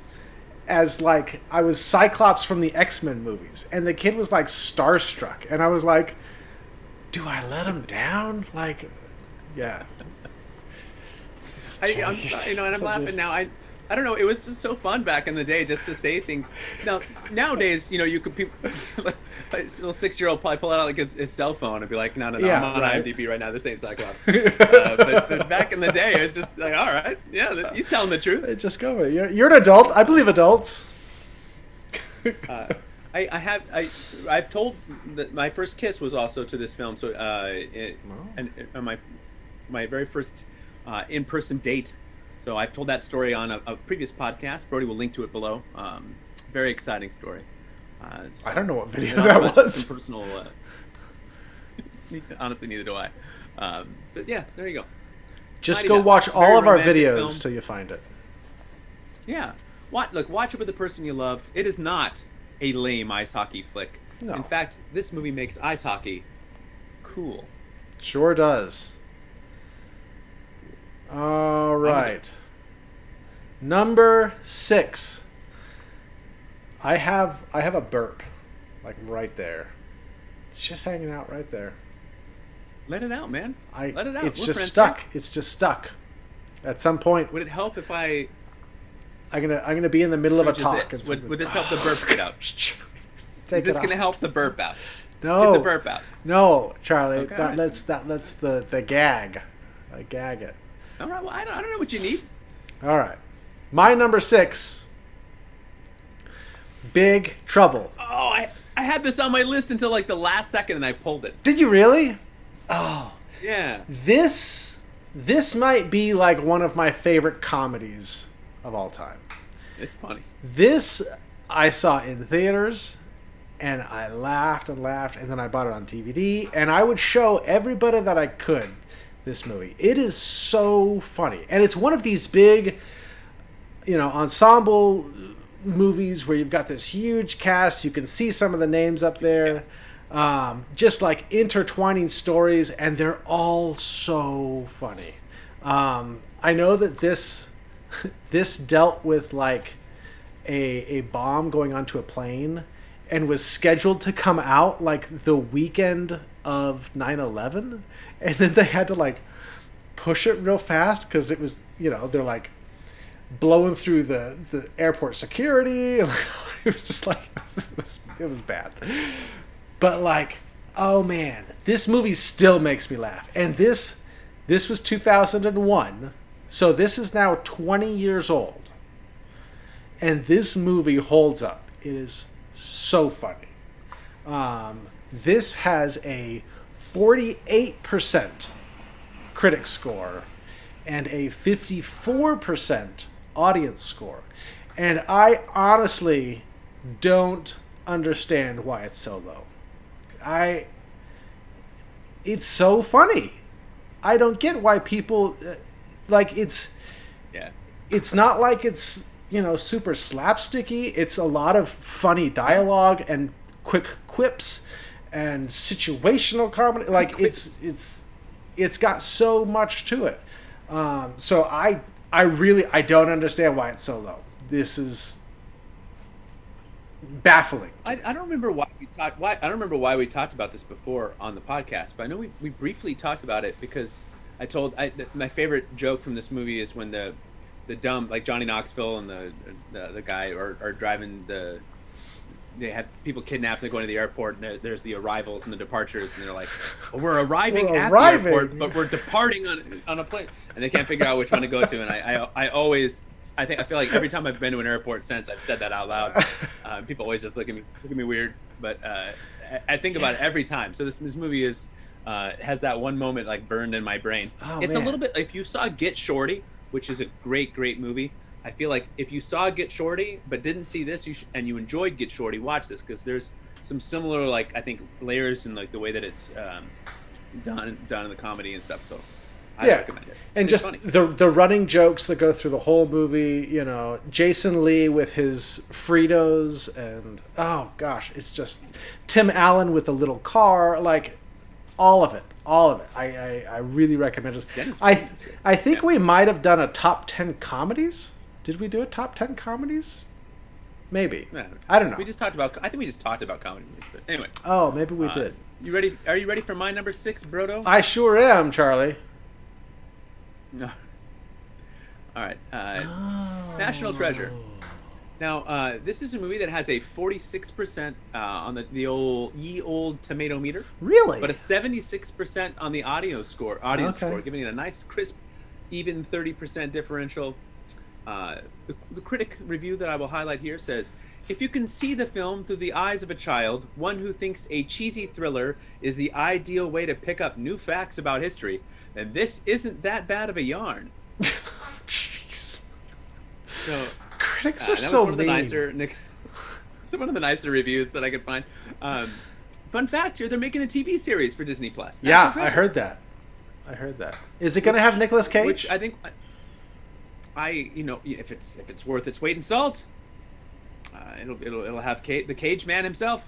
as like I was Cyclops from the X Men movies, and the kid was like starstruck, and I was like, "Do I let him down?" Like, yeah. I, I'm sorry, you know, and I'm laughing now. I, I don't know. It was just so fun back in the day just to say things. Now, nowadays, you know, you could people, a little six year old probably pull out like his, his cell phone and be like, no, no, no, Yeah, I'm on right. IMDb right now. This ain't Cyclops. uh, but, but back in the day, it was just like, all right, yeah, he's telling the truth. Just go with it. You're, you're an adult. I believe adults. Uh, I, I have I I've told that my first kiss was also to this film. So uh, it, Wow. and uh, my my very first uh, in person date. So I've told that story on a, a previous podcast. Brody will link to it below. Um, very exciting story. Uh, I don't know what video that was. Personal. Uh, honestly, neither do I. Um, but yeah, there you go. Just Mighty go Ducks. watch all of our videos film. till you find it. Yeah. Watch, look, watch it with the person you love. It is not a lame ice hockey flick. No. In fact, this movie makes ice hockey cool. Sure does. All right. Number six. I have I have a burp, like right there. It's just hanging out right there. Let it out, man. I Let it out. it's We're just friends stuck. It's just stuck. At some point, Would it help if I I'm gonna I'm gonna be in the middle of a talk. this? Would, would this help the burp get out? Take Is this going to help the burp out? No, Get the burp out. no, Charlie. Okay, that lets that lets the the gag. I gag it. All right. Well, I don't, I don't know what you need. All right. My number six. Big Trouble. Oh, I I had this on my list until like the last second, and I pulled it. Did you really? Oh, Yeah. this this might be like one of my favorite comedies of all time. It's funny. This I saw in theaters and I laughed and laughed and then I bought it on DVD and I would show everybody that I could this movie. It is so funny. And it's one of these big you know, ensemble movies where you've got this huge cast, you can see some of the names up there. Um, just like intertwining stories and they're all so funny. Um, I know that this this dealt with like a, a bomb going onto a plane and was scheduled to come out like the weekend of 9-11 and then they had to like push it real fast because it was you know they're like blowing through the, the airport security it was just like it was, it was bad but like oh man this movie still makes me laugh and this this was 2001 so this is now 20 years old and this movie holds up. It is so funny. Um, this has a 48% critic score and a 54% audience score. And I honestly don't understand why it's so low. I it's so funny. I don't get why people uh, like it's Yeah. it's not like it's you know super slapsticky it's a lot of funny dialogue and quick quips and situational comedy like it's it's it's got so much to it. Um, so i i really i don't understand why it's so low. This is baffling I, I don't remember why we talked. Why I don't remember why we talked about this before on the podcast, but I know we, we briefly talked about it because I told I th- my favorite joke from this movie is when the the dumb like Johnny Knoxville and the the, the guy are, are driving the they have people kidnapped and they go into the airport and there's the arrivals and the departures and they're like well, we're arriving We're at arriving. the airport but we're departing on, on a plane and they can't figure out which one to go to and I, I I always I think I feel like every time I've been to an airport since I've said that out loud uh, people always just look at me look at me weird but uh, I, I think about it every time so this this movie is uh, has that one moment like burned in my brain Oh, it's man. a little bit if you saw Get Shorty which is a great great movie I feel like if you saw Get Shorty but didn't see this, you should, and you enjoyed Get Shorty, watch this because there's some similar like I think layers in like the way that it's um, done done in the comedy and stuff. So I yeah recommend it. and It's just funny. the the running jokes that go through the whole movie you know jason lee with his fritos and oh gosh it's just tim allen with the little car like all of it all of it i i, I really recommend it i Quaid is great. i think Yeah. we might have done a top 10 comedies did we do a top 10 comedies maybe i don't know We just talked about. I think we just talked about comedy movies. But anyway, oh maybe we uh, did You ready? Are you ready for my number six, Brodo? i sure am charlie No. All right. Uh, National Treasure. Now, uh, this is a movie that has a 46% uh, on the, the old ye old tomato meter. really but a 76% on the audio score audience Okay. score giving it a nice crisp even 30% differential uh, the, the critic review that i will highlight here says if you can see the film through the eyes of a child one who thinks a cheesy thriller is the ideal way to pick up new facts about history then this isn't that bad of a yarn Jeez. so critics uh, are so one of the mean nicer Nick, some one of the nicer reviews that i could find um, fun fact here they're making a tv series for disney plus Yeah, I heard that. I heard that. Is it going to have Nicolas Cage? Which I think, I you know if it's if it's worth its weight in salt, uh, it'll it'll it'll have the Cage Man himself,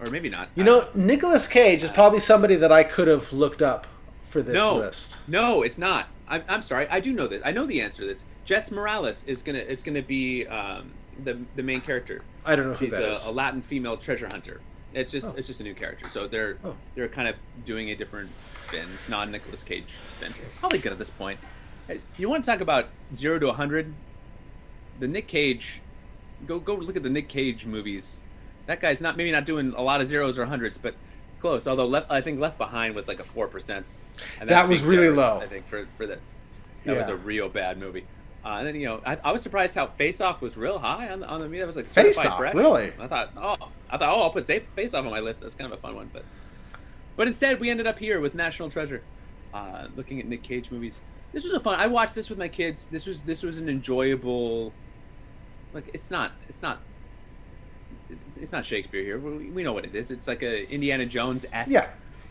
or maybe not. you know, don't Nicolas Cage is probably somebody that I could have looked up for this no, list. no, it's not. I'm, I'm sorry. I do know this. I know the answer to this. Jess Morales is gonna is gonna be um, the the main character. I don't know who She's that a, is. a Latin female treasure hunter. It's just Oh. it's just a new character. So they're Oh. they're kind of doing a different spin, non Nicolas Cage spin. Probably good at this point. You want to talk about zero to hundred? The Nick Cage, go go look at the Nick Cage movies. That guy's not maybe not doing a lot of zeros or hundreds, but close. Although left, I think Left Behind was like a four percent. That was really low. I think for for that. That was a real bad movie. Uh, and then you know, I, I was surprised how Face Off was real high on the on the media. I was like Face Off, fresh. really? I thought, oh, I thought, oh, I'll put Face Off on my list. That's kind of a fun one, but but instead we ended up here with National Treasure, uh, looking at Nick Cage movies. This was a fun. I watched this with my kids. This was this was an enjoyable. Like it's not it's not. It's, it's not Shakespeare here. We, we know what it is. It's like a Indiana Jones esque. Yeah.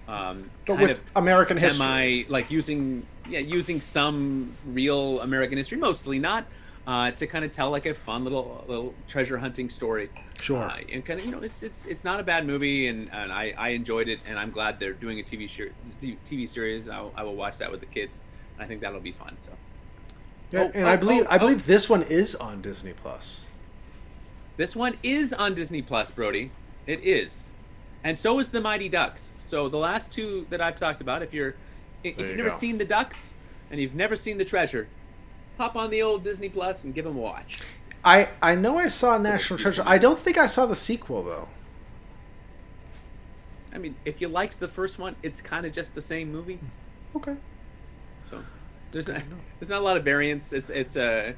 Um, But kind with of American semi, history. like using yeah using some real American history, mostly not, uh, to kind of tell like a fun little little treasure hunting story. Sure. Uh, and kind of you know it's it's it's not a bad movie, and, and I, I enjoyed it, and I'm glad they're doing a TV shir- TV series. I I will watch that with the kids. I think that'll be fun. So Yeah, Oh, and oh, I believe oh, I oh. believe this one is on Disney Plus. this one is on Disney Plus, Brody. It is, and so is the Mighty Ducks. So the last two that I've talked about, if you're if There you've you never go. seen the Ducks and you've never seen the Treasure, pop on the old Disney Plus and give them a watch. I I know I saw National Treasure. I don't think I saw the sequel though. I mean, if you liked the first one, it's kind of just the same movie. Okay. So there's not, there's not a lot of variance. It's it's uh,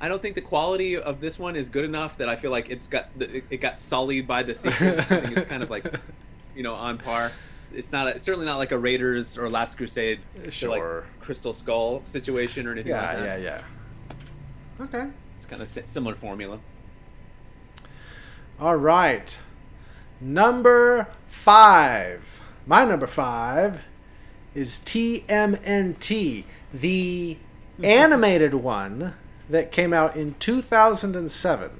I don't think the quality of this one is good enough that I feel like it's got it it got sullied by the sequel. I think it's kind of like you know on par. It's not a, certainly not like a Raiders or Last Crusade, or Sure. like Crystal Skull situation or anything like Yeah, that. yeah, yeah. Okay. It's kind of similar formula. All right. Number five. My number five is TMNT, the animated one that came out in 2007.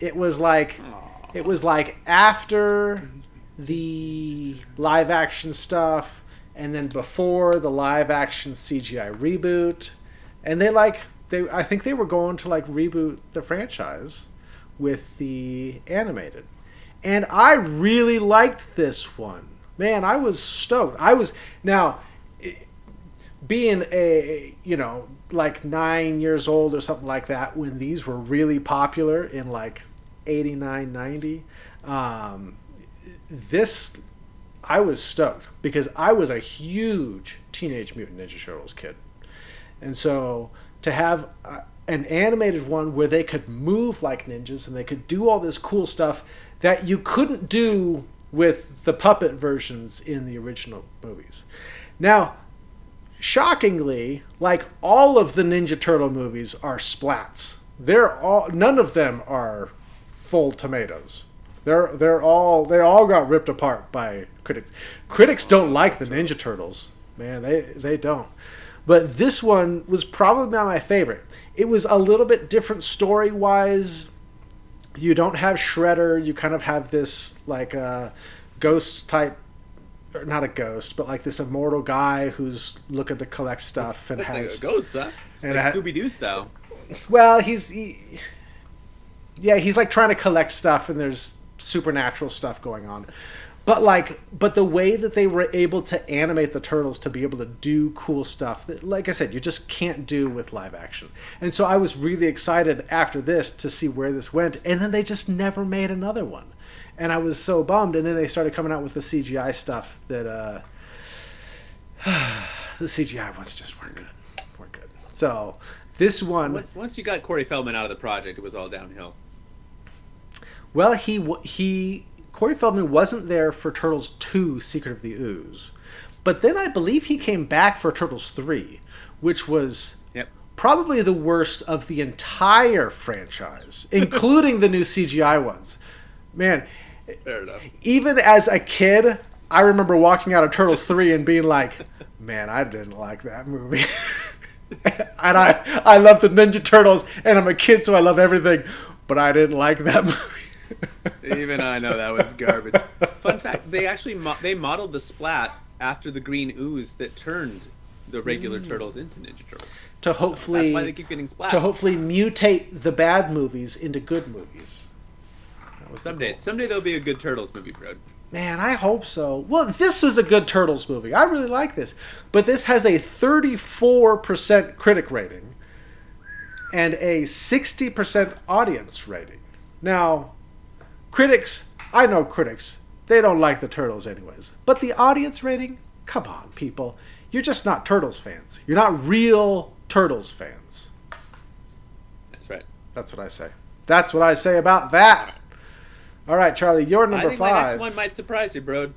It was like it was like after the live action stuff and then before the live action CGI reboot. And they like they I think they were going to like reboot the franchise with the animated. And I really liked this one. Man, I was stoked. I was now being a you know like 9 years old or something like that when these were really popular in like 89 90 um this I was stoked because I was a huge Teenage Mutant Ninja Turtles kid. And so to have an animated one where they could move like ninjas and they could do all this cool stuff that you couldn't do with the puppet versions in the original movies. Now, shockingly, like all of the Ninja Turtle movies are splats. They're all none of them are full tomatoes. They're they're all they all got ripped apart by critics. Critics don't like the Ninja Turtles. Man, they they don't. But this one was probably my favorite. It was a little bit different story wise. You don't have Shredder. You kind of have this like uh, ghost type, or not a ghost, but like this immortal guy who's looking to collect stuff and That's like has a ghost, huh? and like Scooby Doo style. well, he's he, yeah, he's like trying to collect stuff, and there's supernatural stuff going on. But like, but the way that they were able to animate the turtles to be able to do cool stuff that, like I said, you just can't do with live action. And so I was really excited after this to see where this went, and then they just never made another one, and I was so bummed. And then they started coming out with the CGI stuff that uh, the CGI ones just weren't good, weren't good. So this one. Once- Once you got Corey Feldman out of the project, it was all downhill. Well, he he Corey Feldman wasn't there for Turtles Two: Secret of the Ooze, but then I believe he came back for Turtles Three, which was Yep. probably the worst of the entire franchise, including the new CGI ones. Man, even as a kid, I remember walking out of Turtles 3 and being like, man, I didn't like that movie. and I, I love the Ninja Turtles, and I'm a kid, so I love everything, but I didn't like that movie. Even I know that was garbage. Fun fact: they actually mo- they modeled the splat after the green ooze that turned the regular mm. turtles into Ninja Turtles. to hopefully, That's why they keep getting splats. to hopefully mutate the bad movies into good movies. Was the someday, someday there'll be a good turtles movie, bro. Man, I hope so. Well, this was a good Turtles movie. I really like this. But this has a 34% critic rating and a 60% audience rating. Now, critics, I know critics, they don't like the Turtles anyways. But the audience rating, come on, people. You're just not Turtles fans. You're not real Turtles fans. That's right. That's what I say. That's what I say about that. All right, Charlie, your number I think five. my next one might surprise you, bro.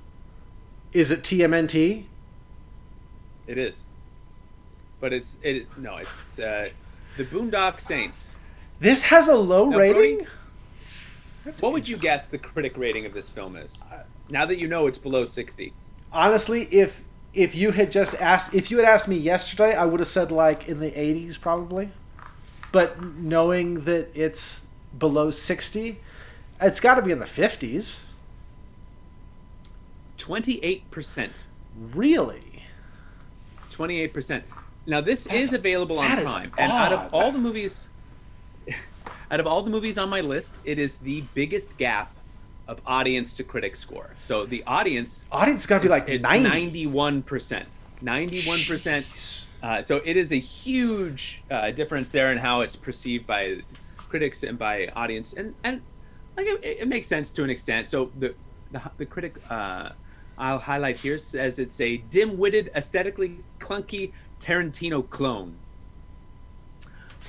Is it TMNT? It is. But it's it no, it's uh the Boondock Saints. This has a low Now, rating. Brody, That's What would you guess the critic rating of this film is? Now that you know it's below 60. honestly, if if you had just asked, if you had asked me yesterday, I would have said like in the 80s probably. But knowing that it's below 60, it's got to be in the 50s. 28%. Really? 28%. Now this That's- is available on is Prime. And out of all the movies out of all the movies on my list, it is the biggest gap of audience to critic score. So the audience Audience got to be like it's 90. 91%. 91%. Uh, so it is a huge uh, difference there in how it's perceived by critics and by audience, and and like it, it makes sense to an extent. So the the, the critic uh, I'll highlight here says it's a dim-witted, aesthetically clunky Tarantino clone,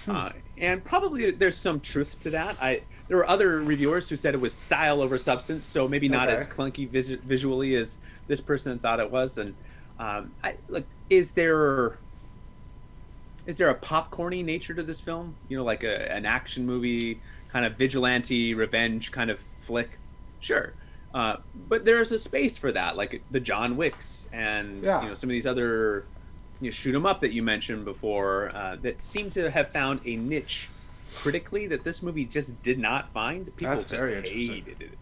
uh, and probably there's some truth to that. I there were other reviewers who said it was style over substance, so maybe not Okay. as clunky vis- visually as this person thought it was. And um, I, look, is there is there a popcorny nature to this film? You know, like a, an action movie, kind of vigilante revenge kind of flick. Sure, uh, but there's a space for that, like the John Wicks and Yeah. you know some of these other you know, shoot 'em up that you mentioned before uh, that seem to have found a niche critically that this movie just did not find. People That's just hated it.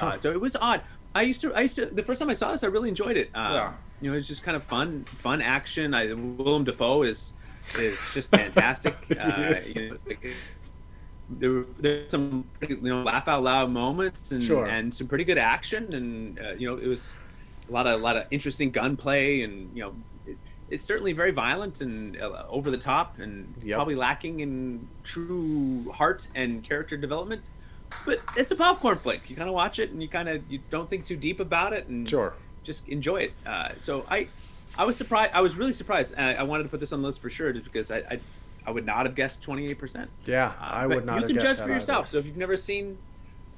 Uh, so it was odd. I used to, I used to, the first time I saw this, I really enjoyed it. Um, Yeah. You know, it's just kind of fun, fun action. I, Willem Dafoe is is just fantastic. uh, you know, like, there were there's some pretty, you know laugh out loud moments and Sure. and some pretty good action and uh, you know it was a lot of a lot of interesting gunplay and you know it's certainly very violent and uh, over the top and Yep. probably lacking in true heart and character development but it's a popcorn flick you kind of watch it and you kind of you don't think too deep about it and Sure. just enjoy it uh, so i i was surprised i was really surprised I, I wanted to put this on the list for sure just because i i, I would not have guessed 28% Yeah, uh, I would not You have can judge for yourself. either. So if you've never seen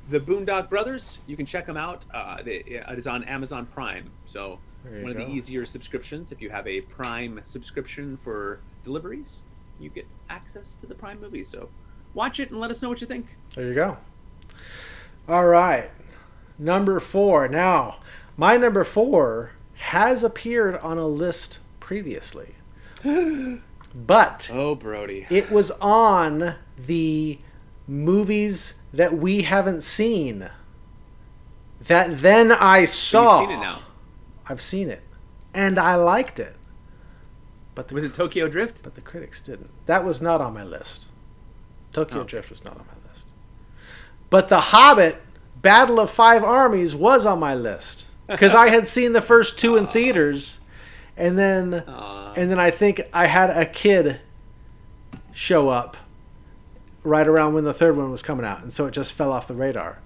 the Boondock Brothers, you can check them out. Uh, they, it is on Amazon Prime. So one of go. the easier subscriptions. If you have a Prime subscription for deliveries, you get access to the Prime movie. So watch it and let us know what you think. There you go. All right. Number four. Now, my number four has appeared on a list previously. but Oh, Brody. it was on the movies that we haven't seen. That then I saw. You've seen it now. I've seen it. And I liked it. But the Was it Tokyo Drift? but the critics didn't. That was not on my list. Tokyo Oh. Drift was not on my list. But The Hobbit, Battle of Five Armies was on my list because I had seen the first two in theaters, and then Aw. and then I think I had a kid show up right around when the third one was coming out, and so it just fell off the radar.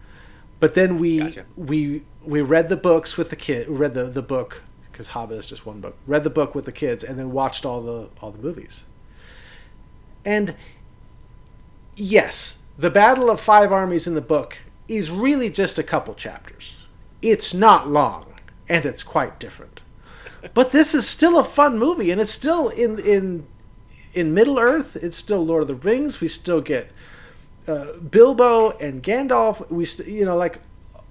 But then we Gotcha. we we read the books with the kid. Read the the book because Hobbit is just one book. Read the book with the kids, and then watched all the all the movies. And yes, the Battle of Five Armies in the book is really just a couple chapters. It's not long, and it's quite different. But this is still a fun movie, and it's still in in in Middle Earth. It's still Lord of the Rings. We still get uh, Bilbo and Gandalf. We st- you know like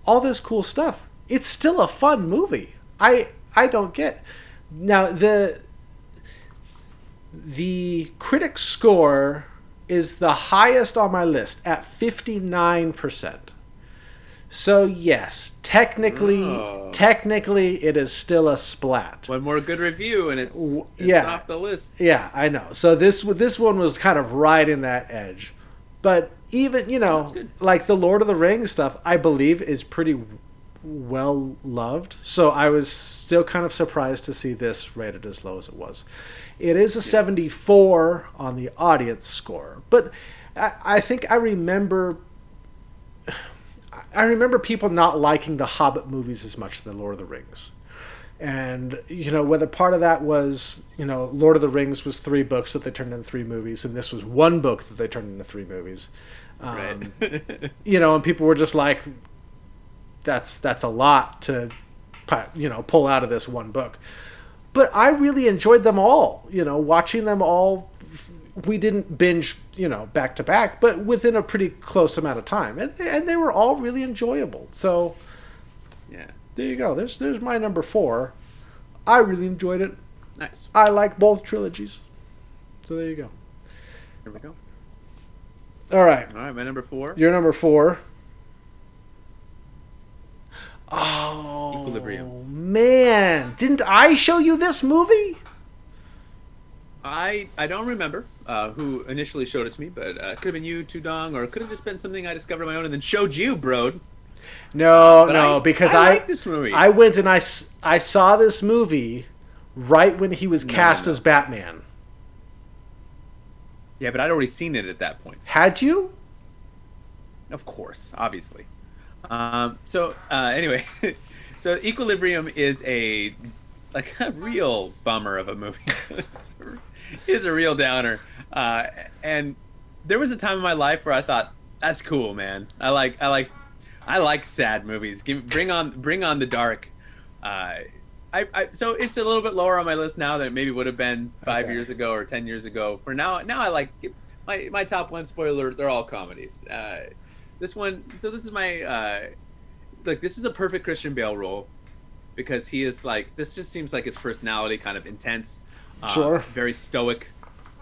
all this cool stuff. It's still a fun movie. I I don't get now the the critic score is the highest on my list at 59%. So yes, technically Oh. technically it is still a splat. One more good review and it's, it's yeah. off the list. Yeah, I know. So this this one was kind of right in that edge. But even, you know, like the Lord of the Rings stuff, I believe is pretty well loved. So I was still kind of surprised to see this rated as low as it was. It is a 74 on the audience score, but I, I think I remember I remember people not liking the Hobbit movies as much as the Lord of the Rings. And you know whether part of that was you know Lord of the Rings was three books that they turned into three movies, and this was one book that they turned into three movies. Um, Right. you know, and people were just like, "That's that's a lot to, you know, pull out of this one book." But I really enjoyed them all. You know, watching them all. We didn't binge, you know, back to back, but within a pretty close amount of time, and and they were all really enjoyable. So yeah. there you go. There's there's my number four. I really enjoyed it. Nice. I like both trilogies. So there you go. Here we go. All right, All right, my number four. your number four. Oh, Equilibrium. man! Didn't I show you this movie? I I don't remember uh, who initially showed it to me, but uh, it could have been you, Tudong, or it could have just been something I discovered on my own and then showed you, bro. No, But no, I- because I I like this movie. I went and I I saw this movie right when he was No, cast no. as Batman. Yeah, but I'd already seen it at that point. Had you? Of course, obviously. Um, so uh, anyway, so Equilibrium is a like a real bummer of a movie. it's a, it is a real downer. Uh, and there was a time in my life where I thought, "That's cool, man. I like I like I like sad movies. Give bring on bring on the dark." Uh, I, I, so it's a little bit lower on my list now than it maybe would have been five Okay. years ago or ten years ago. For now, now I like my my top one. Spoiler: they're all comedies. Uh, this one, so this is my uh, like this is the perfect Christian Bale role because he is like this. Just seems like his personality kind of intense, uh, Sure. very stoic,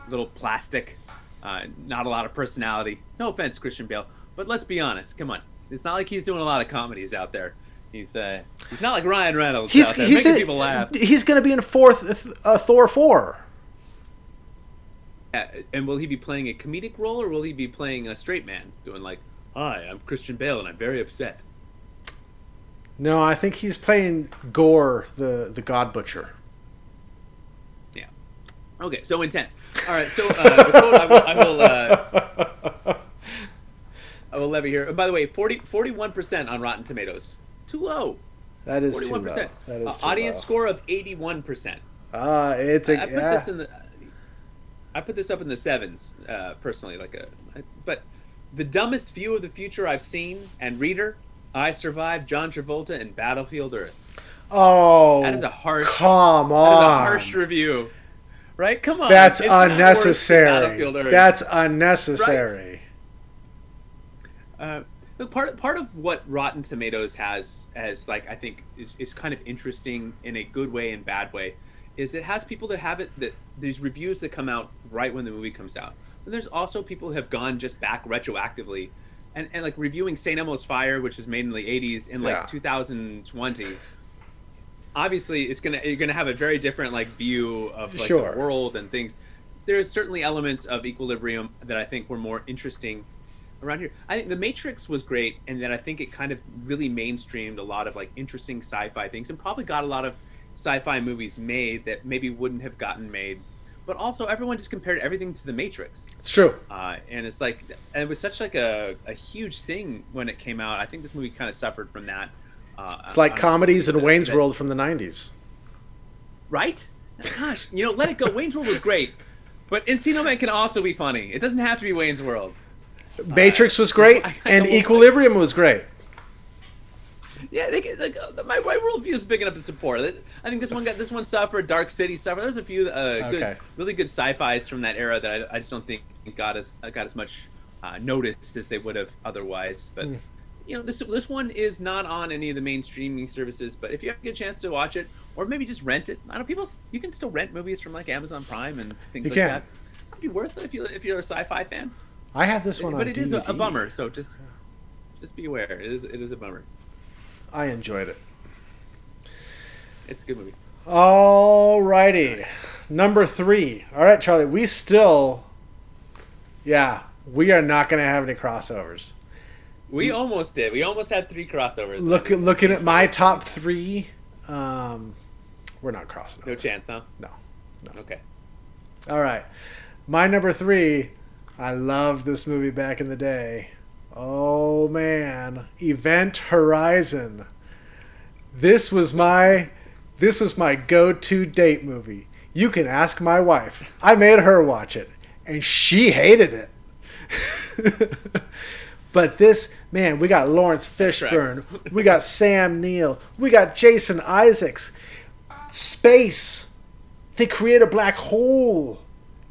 little plastic, uh, not a lot of personality. No offense, Christian Bale, but let's be honest. Come on, it's not like he's doing a lot of comedies out there. He's uh, he's not like Ryan Reynolds He's out there he's making in- people laugh. He's going to be in fourth uh, Thor four. Uh, and will he be playing a comedic role or will he be playing a straight man, doing like, "Hi, I'm Christian Bale and I'm very upset." No, I think he's playing Gorr, the the God Butcher. Yeah. Okay, so intense. All right, so uh, the quote I will, I will, uh, I will levy here. And by the way, 41 percent on Rotten Tomatoes, too low. That is Forty-one too low. That is Uh, too Audience low. score of eighty-one percent. Ah, it's a I put yeah. this in the. I put this up in the sevens, uh, personally. Like a, but the dumbest view of the future I've seen and reader. I survived John Travolta in Battlefield Earth. oh, That is a harsh. Come on. is a harsh review, right? Come on. That's It's not worse than unnecessary. Battlefield Earth. That's unnecessary. Uh, look, part part of what Rotten Tomatoes has as like I think is, is kind of interesting in a good way and bad way, is it has people that have it that these reviews that come out right when the movie comes out. But there's also people who have gone just back retroactively, and, and like reviewing Saint Elmo's Fire, which was made in the '80s in like Yeah. 2020. Obviously, it's gonna you're gonna have a very different like view of like Sure. the world and things. There's certainly elements of Equilibrium that I think were more interesting around here. I think The Matrix was great, and then I think it kind of really mainstreamed a lot of like interesting sci-fi things, and probably got a lot of sci-fi movies made that maybe wouldn't have gotten made. But also, everyone just compared everything to The Matrix, It's true. uh, and it's like, and it was such like a, a huge thing when it came out. I think this movie kind of suffered from that. Uh, It's like comedies in Wayne's that- World from the '90s. right? Gosh, you know, Let It Go. Wayne's World was great, but Encino Man can also be funny. It doesn't have to be Wayne's World. Matrix was great, I- I and Equilibrium was great. Yeah, they, like, uh, my, my worldview is big enough to support it. I think this one got this one suffered. Dark City suffered. There's a few uh, good, Okay. really good sci-fi's from that era that I, I just don't think got as uh, got as much uh, noticed as they would have otherwise. But Hmm. you know, this this one is not on any of the main streaming services. But if you get a chance to watch it, or maybe just rent it, I don't. People, you can still rent movies from like Amazon Prime and things You like can. that. It'd be worth it if you if you're a sci-fi fan. I have this one on But it is a, a bummer. So just just be aware. It is it is a bummer. I enjoyed it. It's a good movie. All righty, number three. All right, Charlie. We still, yeah, we are not going to have any crossovers. We almost did. We almost had three crossovers. Look, looking at my top three, um, we're not crossing. No over. chance, huh? No, no. Okay. All right, my number three. I loved this movie back in the day. Oh man, Event Horizon. This was my This was my go-to date movie. You can ask my wife. I made her watch it, and she hated it. but this man, we got Laurence Fishburne, we got Sam Neill, we got Jason Isaacs. Space. They create a black hole.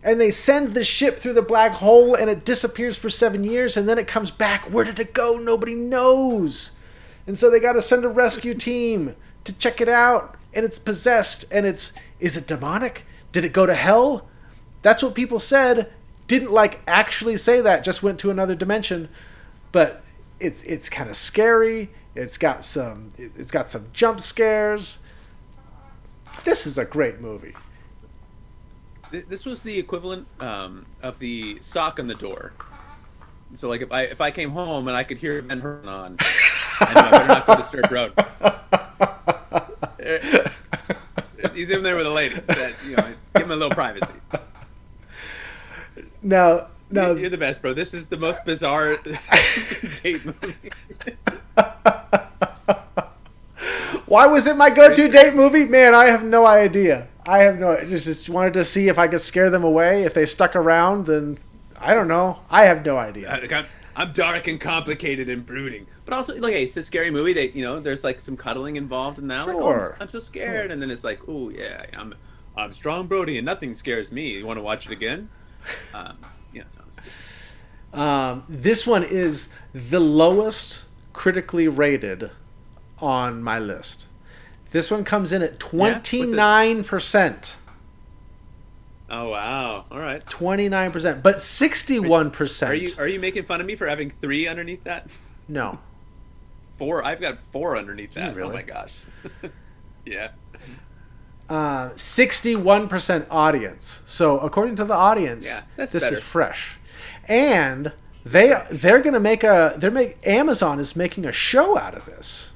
And they send the ship through the black hole and it disappears for seven years and then it comes back. Where did it go? Nobody knows. And so they got to send a rescue team to check it out. And it's possessed. And it's, is it demonic? Did it go to hell? That's what people said. Didn't like actually say that, just went to another dimension. But it's, it's kind of scary. It's got some, it's got some jump scares. This is a great movie this was the equivalent um, of the sock on the door. So like if I if I came home and I could hear Ben Hurn on, I know I better not go to Stirk Road. He's in there with a lady. That, you know, give him a little privacy. Now, now you're the best, bro. This is the most bizarre date movie. Why was it my go-to date movie? Man, I have no idea. I have no. Just, wanted to see if I could scare them away. If they stuck around, then I don't know. I have no idea. I'm, I'm dark and complicated and brooding, but also like, hey, it's a scary movie. That you know, there's like some cuddling involved in that. Sure. Like, oh, I'm, I'm, so scared, sure. and then it's like, oh yeah, I'm, I'm strong, Brody, and nothing scares me. You want to watch it again? Um, yeah, sounds good. Um, this one is the lowest critically rated on my list. This one comes in at 29%. Oh wow! All right. Twenty nine percent, but sixty one percent. Are you are you making fun of me for having three underneath that? No. four. I've got four underneath that. Really? Oh my gosh. yeah. Uh, sixty-one percent audience. So according to the audience, yeah, this better. is fresh, and they they're gonna make a they're make Amazon is making a show out of this.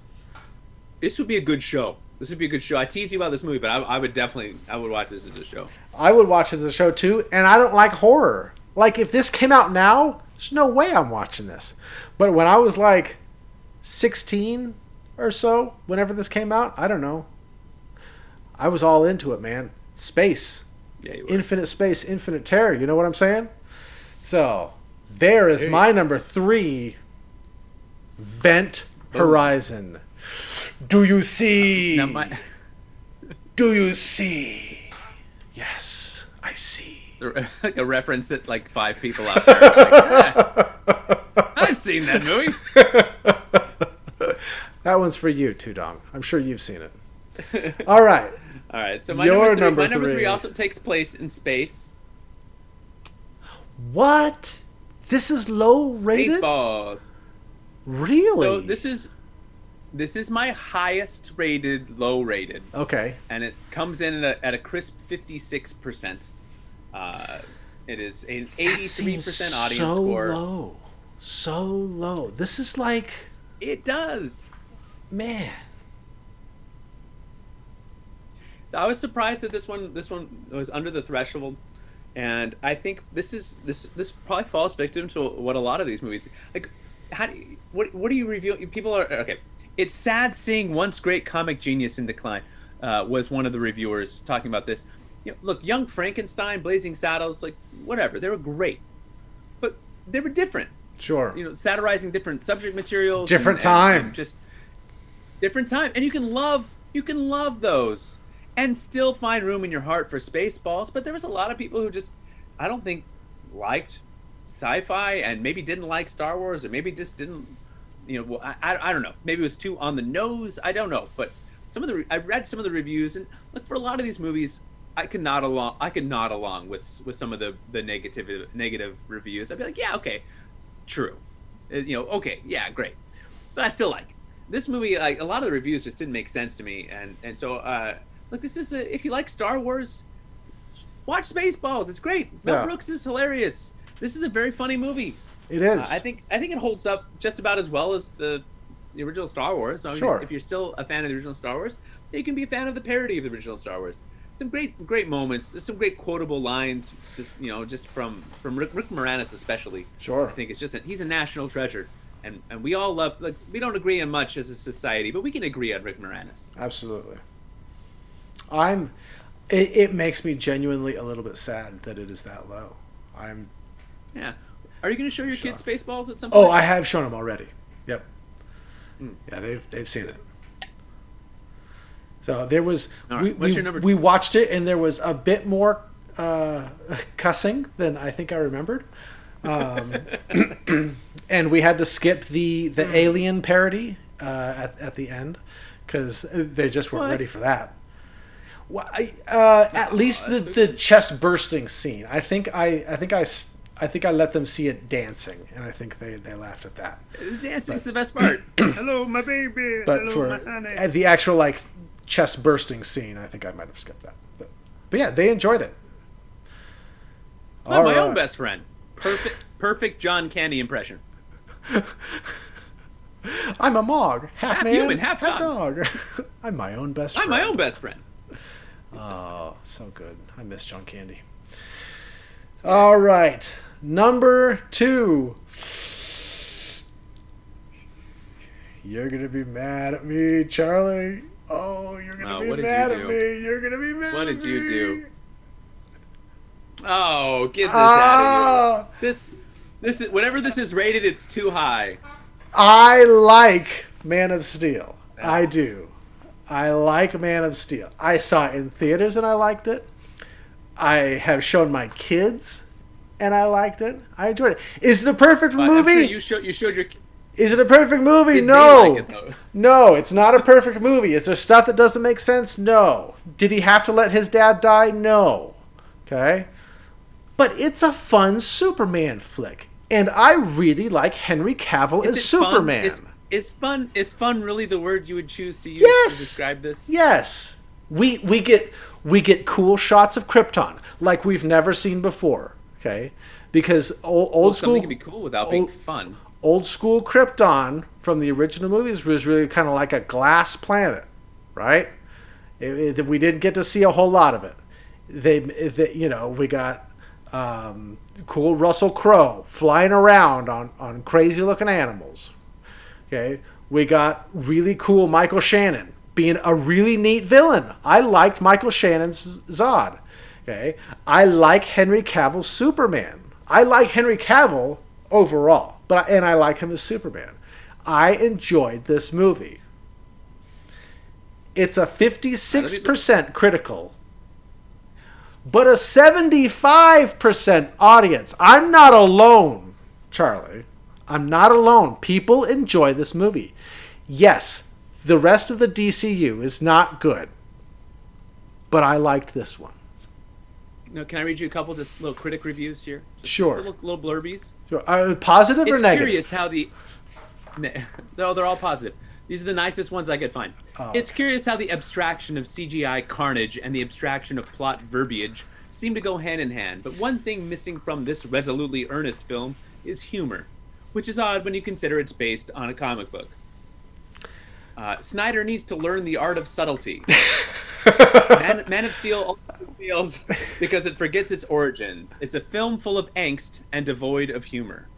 This would be a good show. This would be a good show. I tease you about this movie, but I, I, would definitely I would watch this as a show. I would watch it as a show too, and I don't like horror. Like if this came out now, there's no way I'm watching this. But when I was like 16 or so, whenever this came out, I don't know. I was all into it, man. Space, yeah, infinite space, infinite terror. You know what I'm saying? So there is my number three. Event Horizon. Do you see? Now my... Do you see? Yes, I see. Like a reference that like five people out there. Like, I've seen that movie. that one's for you too, Dom. I'm sure you've seen it. All right. All right. So my Your number, three, number, my number three. three also takes place in space. What? This is low rated. Spaceballs. Really? So this is this is my highest rated, low rated. Okay. And it comes in at a, at a crisp 56%. Uh, it is an 83% audience so score. So low. So low. This is like. It does. Man. So I was surprised that this one this one was under the threshold and I think this is this this probably falls victim to what a lot of these movies like how do you, what what do you review people are okay it's sad seeing once great comic genius in decline. Uh, was one of the reviewers talking about this. You know, look, Young Frankenstein, Blazing Saddles, like whatever, they were great, but they were different. Sure. You know, satirizing different subject materials, different and, time, and, and just different time, and you can love you can love those and still find room in your heart for Spaceballs. But there was a lot of people who just I don't think liked sci-fi and maybe didn't like Star Wars or maybe just didn't you know, well, I, I don't know. Maybe it was too on the nose. I don't know. But some of the I read some of the reviews, and look for a lot of these movies. I could nod along. I could nod along with with some of the the negative negative reviews. I'd be like, yeah, okay, true. Uh, you know, okay, yeah, great. But I still like this movie. Like a lot of the reviews just didn't make sense to me, and and so uh, look, this is a, if you like Star Wars, watch Spaceballs. It's great. Mel yeah. Brooks is hilarious. This is a very funny movie. It is. Uh, I think I think it holds up just about as well as the the original Star Wars. So sure. if you're still a fan of the original Star Wars, you can be a fan of the parody of the original Star Wars. Some great great moments. There's some great quotable lines. Just, you know, just from from Rick, Rick Moranis especially. Sure. I think it's just a, he's a national treasure. And, and we all love like we don't agree on much as a society, but we can agree on Rick Moranis. Absolutely. I'm. It, it makes me genuinely a little bit sad that it is that low. I'm. Yeah. Are you going to show your kids Spaceballs at some point? Oh, I have shown them already. Yep. Hmm. Yeah, they've they've seen it. So there was All we what's we, your number we watched it and there was a bit more uh, cussing than I think I remembered. Um, and we had to skip the the Hmm. alien parody uh, at at the end because they just weren't What? ready for that. Well, I, uh, at least the, the chest bursting scene. I think I I think I s- I think I let them see it dancing, and I think they, they laughed at that. Dancing's the best part. Hello, my baby. But Hello, for my honey. at the actual like chest bursting scene, I think I might have skipped that. But, but yeah, they enjoyed it. Oh, my All own best friend. Perfect, perfect John Candy impression. I'm a Mog, half, Half man, human, half dog. I'm my own best. I'm friend. my own best friend. Oh, so good. I miss John Candy. All right, number two. You're gonna be mad at me, Charlie. Oh, you're gonna Oh, be mad at me. You're gonna be mad. At me What at did you me. do? Oh, get this out of Ah, here. This, this is whatever this is rated. It's too high. I like Man of Steel. I do. I like Man of Steel. I saw it in theaters and I liked it. I have shown my kids and I liked it. I enjoyed it. Is it a perfect But movie? sure you showed you showed your. Is it a perfect movie? Did No. like it, no, it's not a perfect movie. Is there stuff that doesn't make sense? No. Did he have to let his dad die? No. Okay. But it's a fun Superman flick. And I really like Henry Cavill as Is fun? Superman. Is, is fun is fun really the word you would choose to use Yes! to describe this? Yes. We we get we get cool shots of Krypton like we've never seen before. Okay, because old, old Well, school can be cool without being fun. old school Krypton from the original movies was really kind of like a glass planet, right? It- it- we didn't get to see a whole lot of it. They, they you know, we got um, cool Russell Crowe flying around on on crazy looking animals. Okay, we got really cool Michael Shannon being a really neat villain. I liked Michael Shannon's Zod. Okay, I like Henry Cavill's Superman. I like Henry Cavill overall, but and I like him as Superman. I enjoyed this movie. It's a 56% critical, but a 75% audience. I'm not alone, Charlie. I'm not alone. People enjoy this movie. Yes, the rest of the DCU is not good, but I liked this one. No, can I read you a couple just little critic reviews here? Just, Sure. Just little, little blurbies. Sure. Uh, positive or negative? It's curious how the. No, they're all positive. These are the nicest ones I could find. Oh. It's curious how the abstraction of CGI carnage and the abstraction of plot verbiage seem to go hand in hand. But one thing missing from this resolutely earnest film is humor, which is odd when you consider it's based on a comic book. Uh, Snyder needs to learn the art of subtlety. Man, Man of Steel because it forgets its origins. It's a film full of angst and devoid of humor.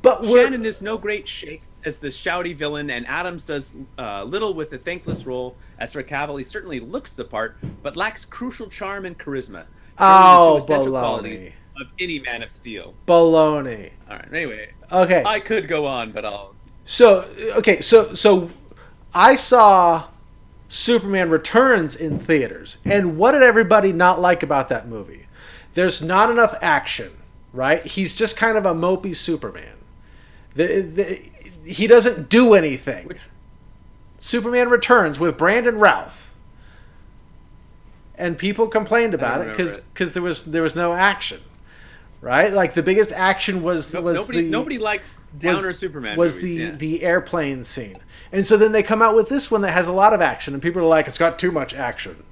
But we're, Shannon is no great shake as the shouty villain, and Adams does uh, little with the thankless role. As for Cavill, he certainly looks the part, but lacks crucial charm and charisma. Oh, essential baloney. qualities of any Man of Steel. baloney. All right. Anyway, Okay. I could go on, but I'll. So okay, so so I saw Superman Returns in theaters, and what did everybody not like about that movie? There's not enough action, right? He's just kind of a mopey Superman. The, the, he doesn't do anything. Which- Superman Returns with Brandon Routh, and people complained about it because there was there was no action, right? Like the biggest action was No, was nobody, the, nobody likes was- downer Superman was movies. the yeah. the airplane scene, and so then they come out with this one that has a lot of action, and people are like, "It's got too much action."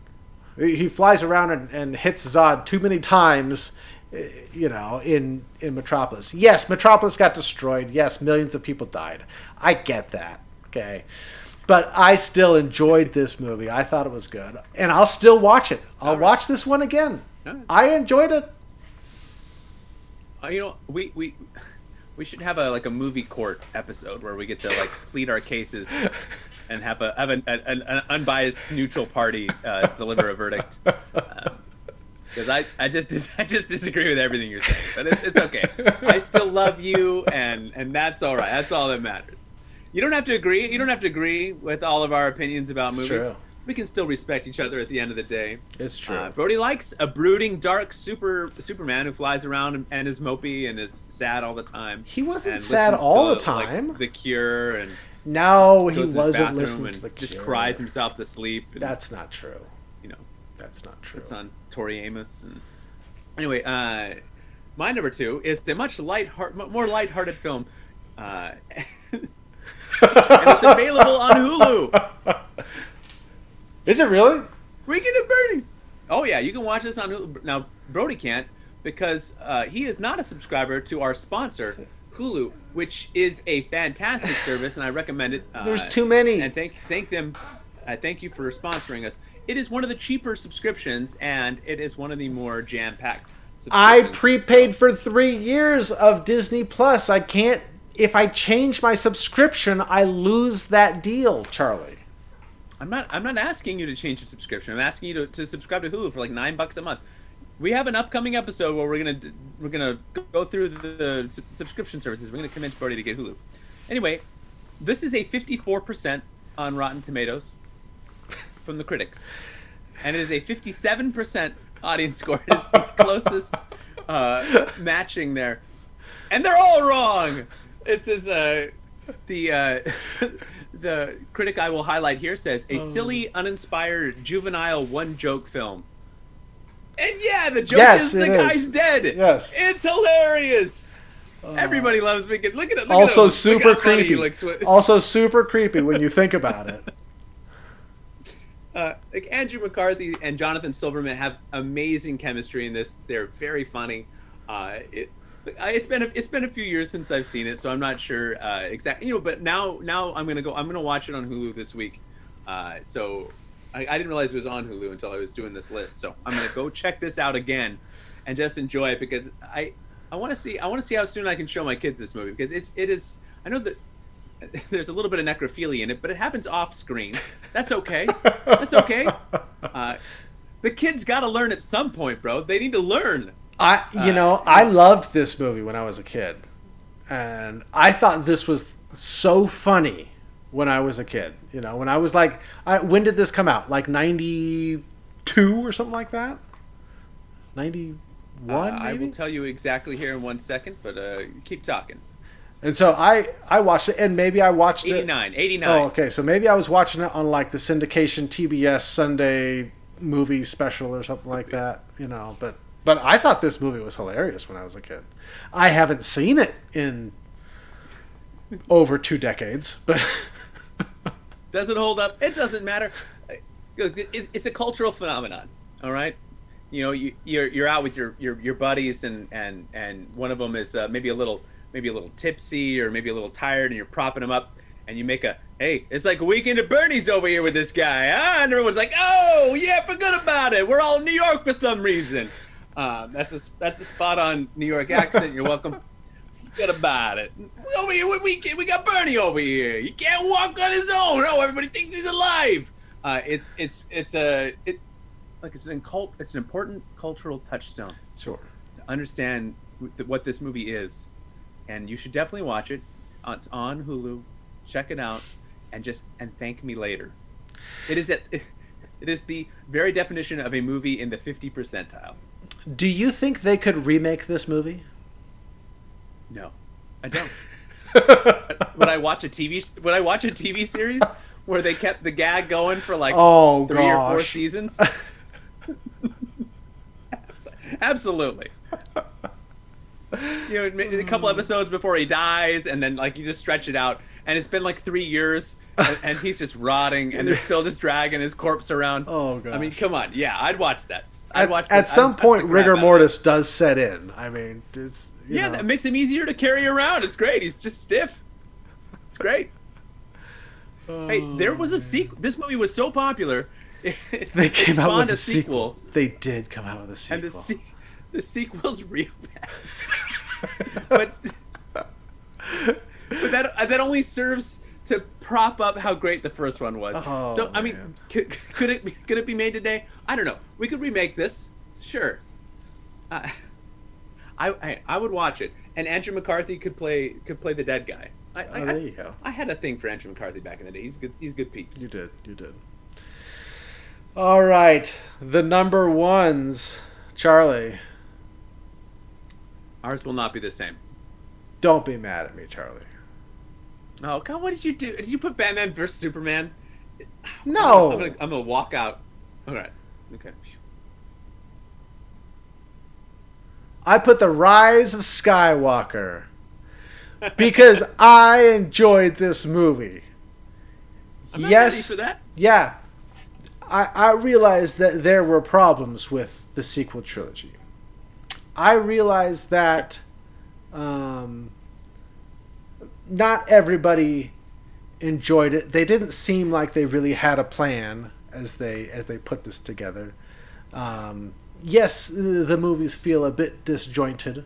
He flies around and, and hits Zod too many times, eh, you know, in in Metropolis. Yes, Metropolis got destroyed. Yes, millions of people died. I get that. Okay. But I still enjoyed this movie. I thought it was good, and I'll still watch it. I'll right. watch this one again. Right. I enjoyed it. Uh, you know, we we we should have a like a movie court episode where we get to like plead our cases. and have a have an, an, an unbiased neutral party uh, deliver a verdict. Because I, I just dis- I just disagree with everything you're saying, but it's, it's okay. I still love you, and and that's all right. That's all that matters. You don't have to agree. You don't have to agree with all of our opinions about It's movies. true. We can still respect each other at the end of the day. It's true. Uh, Brody likes a brooding, dark super Superman who flies around and, and is mopey and is sad all the time. He wasn't sad all to, the time. Like, the Cure and no, he goes to his wasn't listening and to the Cure. just cries himself to sleep. And, That's not true. you know That's not true. it's on Tori Amos and anyway. Uh, my number two is a much light, more light-hearted film, uh, and it's available on Hulu. Is it really? Weekend at Bernie's. Oh yeah, you can watch this on Hulu. Now Brody can't because uh, he is not a subscriber to our sponsor, Hulu, which is a fantastic service, and I recommend it. Uh, There's too many. And thank thank them. I thank you for sponsoring us. It is one of the cheaper subscriptions, and it is one of the more jam-packed. I prepaid So- for three years of Disney Plus. I can't. If I change my subscription, I lose that deal, Charlie. I'm not. I'm not asking you to change your subscription. I'm asking you to, to subscribe to Hulu for like nine bucks a month. We have an upcoming episode where we're gonna we're gonna go through the, the sub- subscription services. We're gonna convince Brody to get Hulu. Anyway, this is a 54% on Rotten Tomatoes from the critics, and it is a 57% audience score. It is the closest uh, matching there, and they're all wrong. This is uh, the uh, the critic I will highlight here says a silly, uninspired, juvenile one joke film. And yeah, the joke Yes, is the is. guy's dead. Yes. it's hilarious. Everybody loves me. Look at it. Look also at. Super creepy. looks also super creepy when you think about it. uh, like Andrew McCarthy and Jonathan Silverman have amazing chemistry in this. They're very funny. Uh, it, it's been a, it's been a few years since I've seen it, so I'm not sure uh, exactly. You know, but now now I'm gonna go. I'm gonna watch it on Hulu this week. Uh, so I, I didn't realize it was on Hulu until I was doing this list. So I'm gonna go check this out again and just enjoy it because I I want to see I want to see how soon I can show my kids this movie because it's it is I know that there's a little bit of necrophilia in it, but it happens off screen. That's okay. That's okay. Uh, the kids got to learn at some point, bro. They need to learn. I, you know, I loved this movie when I was a kid, and I thought this was so funny when I was a kid. You know, when I was like, I, when did this come out? Like ninety two or something like that. Ninety one. Uh, I will tell you exactly here in one second, but uh, keep talking. and so I, I watched it, and maybe I watched it. 89, 89. Oh, okay. So maybe I was watching it on like the syndication TBS Sunday movie special or something like that, you know. But but I thought this movie was hilarious when I was a kid. I haven't seen it in over two decades, but doesn't hold up? It doesn't matter. It's a cultural phenomenon. All right. You know, you, you're you're out with your, your, your buddies, and, and, and one of them is uh, maybe a little maybe a little tipsy or maybe a little tired, and you're propping them up, and you make a hey, it's like a weekend at Bernie's over here with this guy, huh? And everyone's like, oh yeah, forget about it. We're all in New York for some reason. Uh, that's a that's a spot on New York accent. You're welcome. Forget about it. We Over here, we, we, we got Bernie over here. He can't walk on his own. No, everybody thinks he's alive. Uh, it's it's it's a it like it's an cult. It's an important cultural touchstone sure. to understand th- what this movie is, and you should definitely watch it. It's on Hulu. Check it out, and just and thank me later. It is at, it is the very definition of a movie in the fifty percentile. Do you think they could remake this movie? No, I don't. Would I watch a TV? Would I watch a TV series where they kept the gag going for like Oh three or four seasons? Absolutely. You know, a couple episodes before he dies, and then like you just stretch it out, and it's been like three years, and, and he's just rotting, and they're still just dragging his corpse around. Oh, god! I mean, come on, yeah, I'd watch that. I'd At, watch. at that. some I'd- I'd point, rigor mortis does set in. I mean, it's you Yeah, know. that makes him easier to carry around. It's great. He's just stiff. It's great. Oh, hey, there was a sequel. This movie was so popular. It, They came out with a sequel. They did come out with a sequel. and the se- the sequel's real bad. but st- but that that only serves to prop up how great the first one was. Oh, so I mean, man. could, could it be, could it be made today? I don't know. We could remake this, sure. Uh, I, I I would watch it, and Andrew McCarthy could play could play the dead guy. I, I, Oh, there you go. I had a thing for Andrew McCarthy back in the day. He's good. He's good peeps. You did. You did. All right. The number ones, Charlie. Ours will not be the same. Don't be mad at me, Charlie. Oh God! What did you do? Did you put Batman versus Superman? No. I'm gonna, I'm gonna walk out. All right. Okay. I put the Rise of Skywalker because I enjoyed this movie. I'm yes. ready for that. Yeah. I, I realized that there were problems with the sequel trilogy. I realized that um, not everybody enjoyed it. They didn't seem like they really had a plan as they as they put this together. Um, yes, the movies feel a bit disjointed,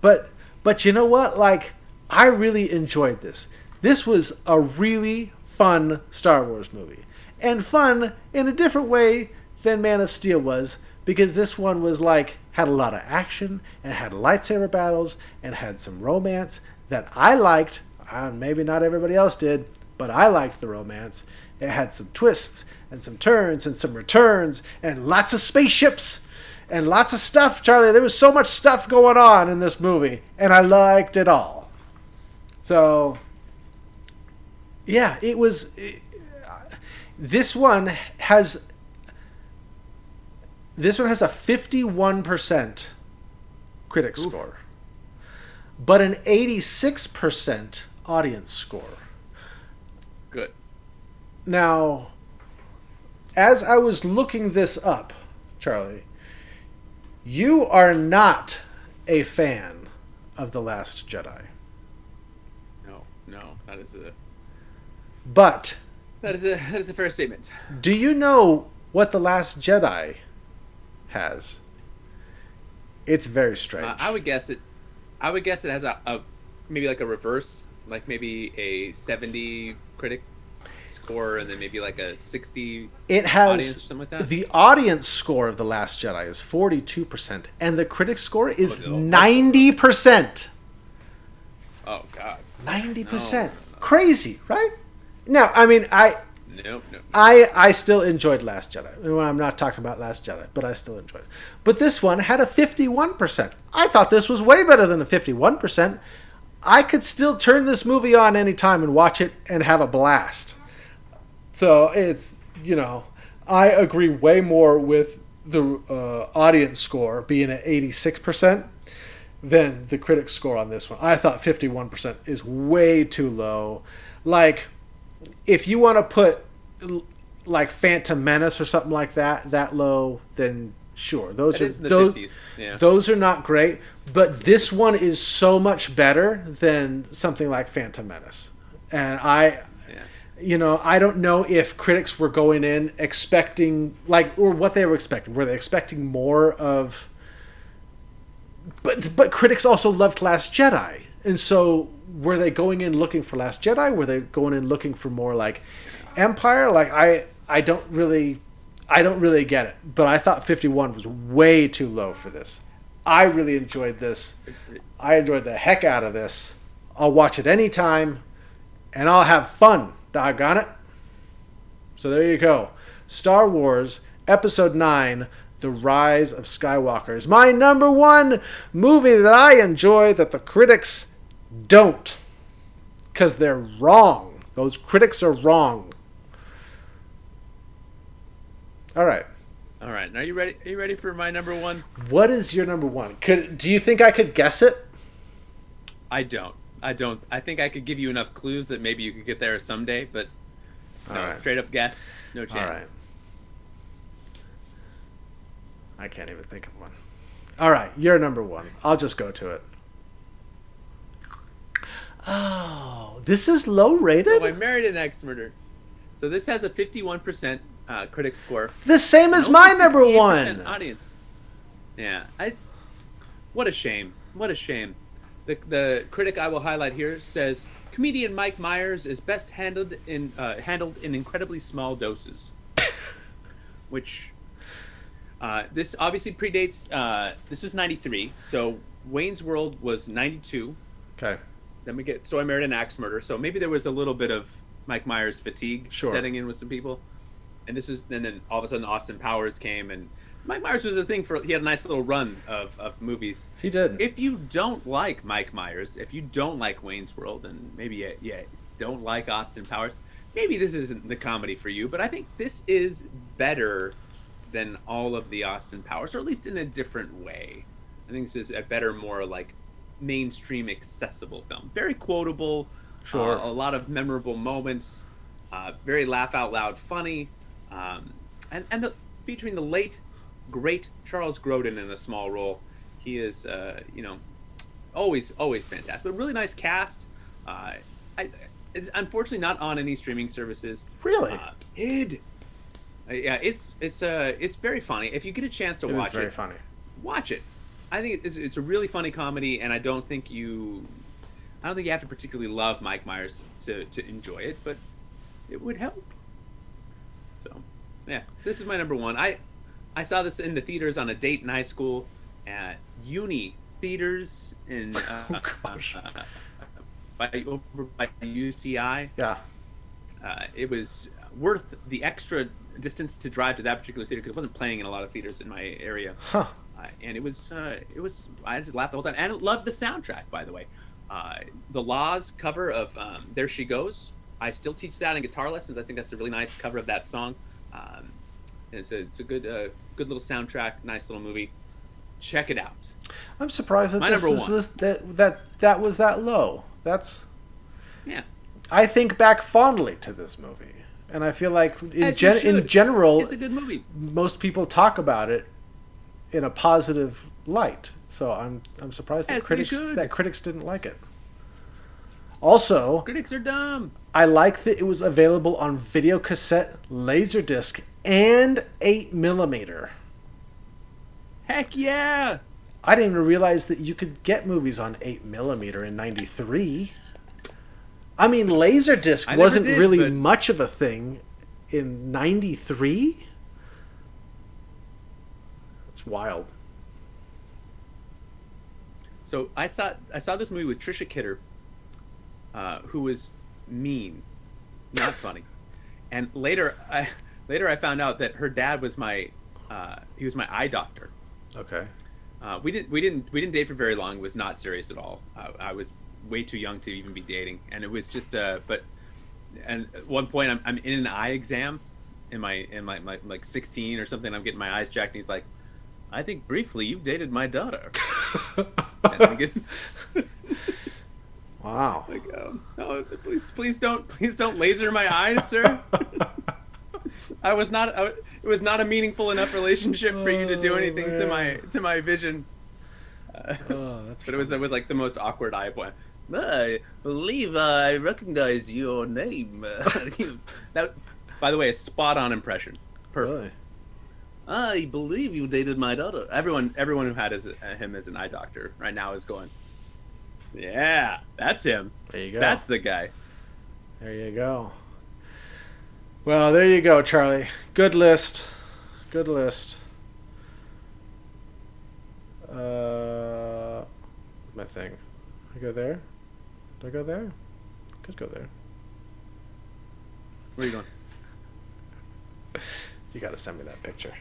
but but you know what? Like I really enjoyed this. This was a really fun Star Wars movie, and fun in a different way than Man of Steel was because this one was like had a lot of action and had lightsaber battles and had some romance that I liked. Uh, maybe not everybody else did, but I liked the romance. It had some twists and some turns and some returns and lots of spaceships and lots of stuff, Charlie. There was so much stuff going on in this movie, and I liked it all. So, yeah, it was. It, this one has. This one has a 51% critic Oof. score, but an 86% audience score. Good. Now, as I was looking this up, Charlie, you are not a fan of The Last Jedi. No, no, that is a But that is a that is a fair statement. do you know what The Last Jedi has? It's very strange. Uh, I would guess it. I would guess it has a, a maybe like a reverse, like maybe a seventy critic score, and then maybe like a sixty. it has audience or something like that? the audience score of The Last Jedi is 42%, and the critic score is Oh, 90%. Oh God. 90%. No. Crazy, right? Now, I mean, I I I still enjoyed Last Jedi. And I'm not talking about Last Jedi, but I still enjoyed it. But this one had a 51%. I thought this was way better than a 51%. I could still turn this movie on anytime and watch it and have a blast. So it's, you know, I agree way more with the uh, audience score being at 86% than the critic score on this one. I thought 51% is way too low. Like, if you want to put like Phantom Menace or something like that that low, then sure. Those That are is in the those 50s, yeah. those are not great, but this one is so much better than something like Phantom Menace. And I Yeah. you know, I don't know if critics were going in expecting like or what they were expecting. Were they expecting more of but but critics also loved Last Jedi. And so were they going in looking for Last Jedi? Were they going in looking for more like Empire? Like I I don't really I don't really get it. But I thought 51 was way too low for this. I really enjoyed this. I enjoyed the heck out of this. I'll watch it anytime and I'll have fun. Doggone it. So there you go. Star Wars Episode 9 The Rise of Skywalker is my number one movie that I enjoy that the critics don't. Because they're wrong. Those critics are wrong. All right. All right. Are you ready? Are you ready for my number one? What is your number one? Could do you think I could guess it? I don't. I don't. I think I could give you enough clues that maybe you could get there someday, but no, right. straight up guess, no chance. All right. I can't even think of one. All right, you're number one. I'll just go to it. Oh, this is low rated. So I married an Axe murderer. So this has a 51% uh, critic score. the same as my number one. Audience. Yeah, it's what a shame. What a shame. The, the critic I will highlight here says comedian Mike Myers is best handled in uh, handled in incredibly small doses, which uh, this obviously predates. Uh, this is '93, so Wayne's World was '92. Okay. Then we get So I Married an Axe murderer. So maybe there was a little bit of Mike Myers fatigue Sure. setting in with some people. And this is and then all of a sudden Austin Powers came and Mike Myers was a thing for he had a nice little run of, of movies. He did. If you don't like Mike Myers, if you don't like Wayne's World and maybe you, you don't like Austin Powers, maybe this isn't the comedy for you, but I think this is better than all of the Austin Powers, or at least in a different way. I think this is a better, more like mainstream accessible film. Very quotable, Sure. uh, a lot of memorable moments, uh, very laugh out loud funny, um, and and the, featuring the late great Charles Grodin in a small role. He is, uh, you know, always always fantastic. But really nice cast. Uh, I, it's unfortunately not on any streaming services. Really? Uh. Uh, yeah, it's it's uh it's very funny. If you get a chance to It watch very it, funny. watch it. I think it's, it's a really funny comedy, and I don't think you, I don't think you have to particularly love Mike Myers to, to enjoy it, but it would help. So, yeah, this is my number one. I I saw this in the theaters on a date in high school at Uni Theaters in uh, Oh, gosh. uh, by over by UCI Yeah. uh, it was worth the extra distance to drive to that particular theater because it wasn't playing in a lot of theaters in my area. Huh. Uh, and it was uh, it was I just laughed the whole time and loved the soundtrack by the way. Uh, the La's cover of um, "There She Goes." I still teach that in guitar lessons. I think that's a really nice cover of that song. Um, and it's a it's a good uh, good little soundtrack, nice little movie. Check it out. I'm surprised that My this was this that that that was that low. That's Yeah, I think back fondly to this movie, and I feel like in gen- in general, it's a good movie. most people talk about it in a positive light. So I'm I'm surprised that As critics that critics didn't like it. Also, Critics are dumb. I like that it was available on video cassette, laserdisc, and eight millimeter. Heck yeah! I didn't even realize that you could get movies on 8 millimeter in 93. I mean, Laserdisc I wasn't did, really but- much of a thing in 93. It's wild. So I saw I saw this movie with Trisha Kidder, uh, who was mean, not funny, and later I later I found out that her dad was my uh, he was my eye doctor. Okay. Uh, we didn't we didn't we didn't date for very long. It was not serious at all. Uh, I was way too young to even be dating, and it was just uh. But and at one point I'm, I'm in an eye exam, in my in my, my like 16 or something. I'm getting my eyes checked, and he's like, "I think briefly you've dated my daughter." and I get, Wow. like, oh, no, please please don't please don't laser my eyes, sir. I was not. I, it was not a meaningful enough relationship for you to do Oh, anything to my to my vision. Uh, Oh, that's but it was it was like the most awkward eye point. I believe I recognize your name. that, by the way, a spot on impression. Perfect. Really? I believe you dated my daughter. Everyone, everyone who had his, uh, him as an eye doctor right now is going. Yeah, that's him. There you go. That's the guy. There you go. Well, there you go, Charlie. Good list. Good list. Uh, my thing. I go there. Do I go there? Could go there. Where are you going? You got to send me that picture.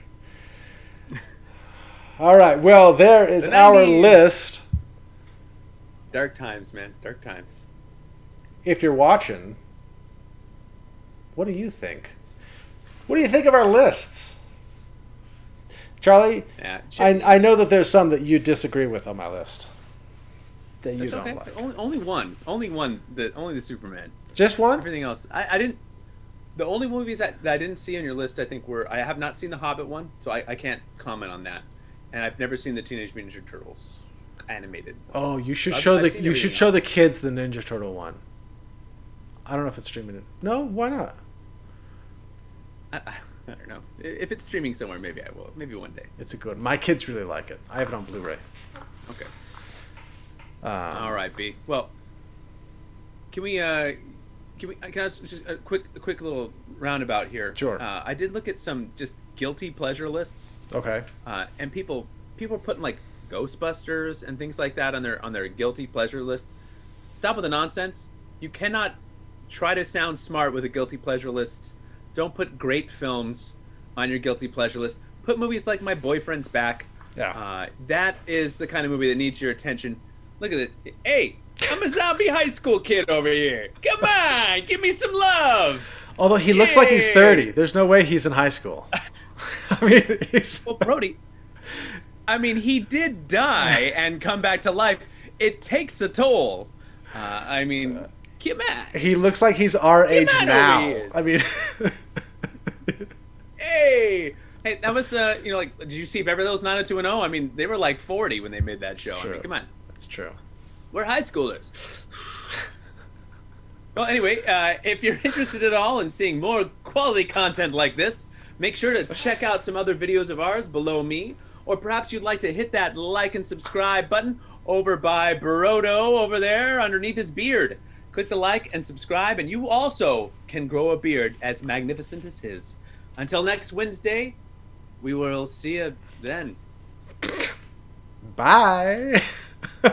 All right. Well, there is The our list. Dark times, man. Dark times. If you're watching, what do you think? What do you think of our lists? Charlie, Yeah. I, I know that there's some that you disagree with on my list. That you That's don't okay. like. Only, only one. Only one. The only the Superman. Just one? Everything else, I, I didn't. The only movies that, that I didn't see on your list, I think, were I have not seen the Hobbit one, so I, I can't comment on that, and I've never seen the Teenage Mutant Ninja Turtles animated. Oh, you should I've- show I've the seen you should show the kids the Ninja Turtle one. I don't know if it's streaming it. No, why not? I, I, don't know if it's streaming somewhere. Maybe I will. Maybe one day. It's a good. My kids really like it. I have it on Blu-ray. Okay. Um, All right, B. Well, can we uh, can we can I ask just a quick a quick little roundabout here? Sure. Uh, I did look at some just guilty pleasure lists, Okay. uh, and people people are putting like Ghostbusters and things like that on their on their guilty pleasure list. Stop with the nonsense. You cannot try to sound smart with a guilty pleasure list. Don't put great films on your guilty pleasure list. Put movies like My Boyfriend's Back. Yeah. Uh, that is the kind of movie that needs your attention. Look at it. Hey, I'm a zombie high school kid over here. Come on, give me some love. Although he looks like he's 30. There's no way he's in high school. I mean, he's. Well, Brody, I mean, he did die and come back to life. It takes a toll. Uh, I mean, come on. He looks like he's our age now. I mean, Hey, hey, that was uh, you know, like, did you see Beverly Hills 90210? I mean, they were like 40 when they made that show. I mean, come on. that's true. We're high schoolers. well, anyway, uh, if you're interested at all in seeing more quality content like this, make sure to check out some other videos of ours below me. Or perhaps you'd like to hit that like and subscribe button over by Brody over there underneath his beard. Click the like and subscribe, and you also can grow a beard as magnificent as his. Until next Wednesday, we will see you then. Bye.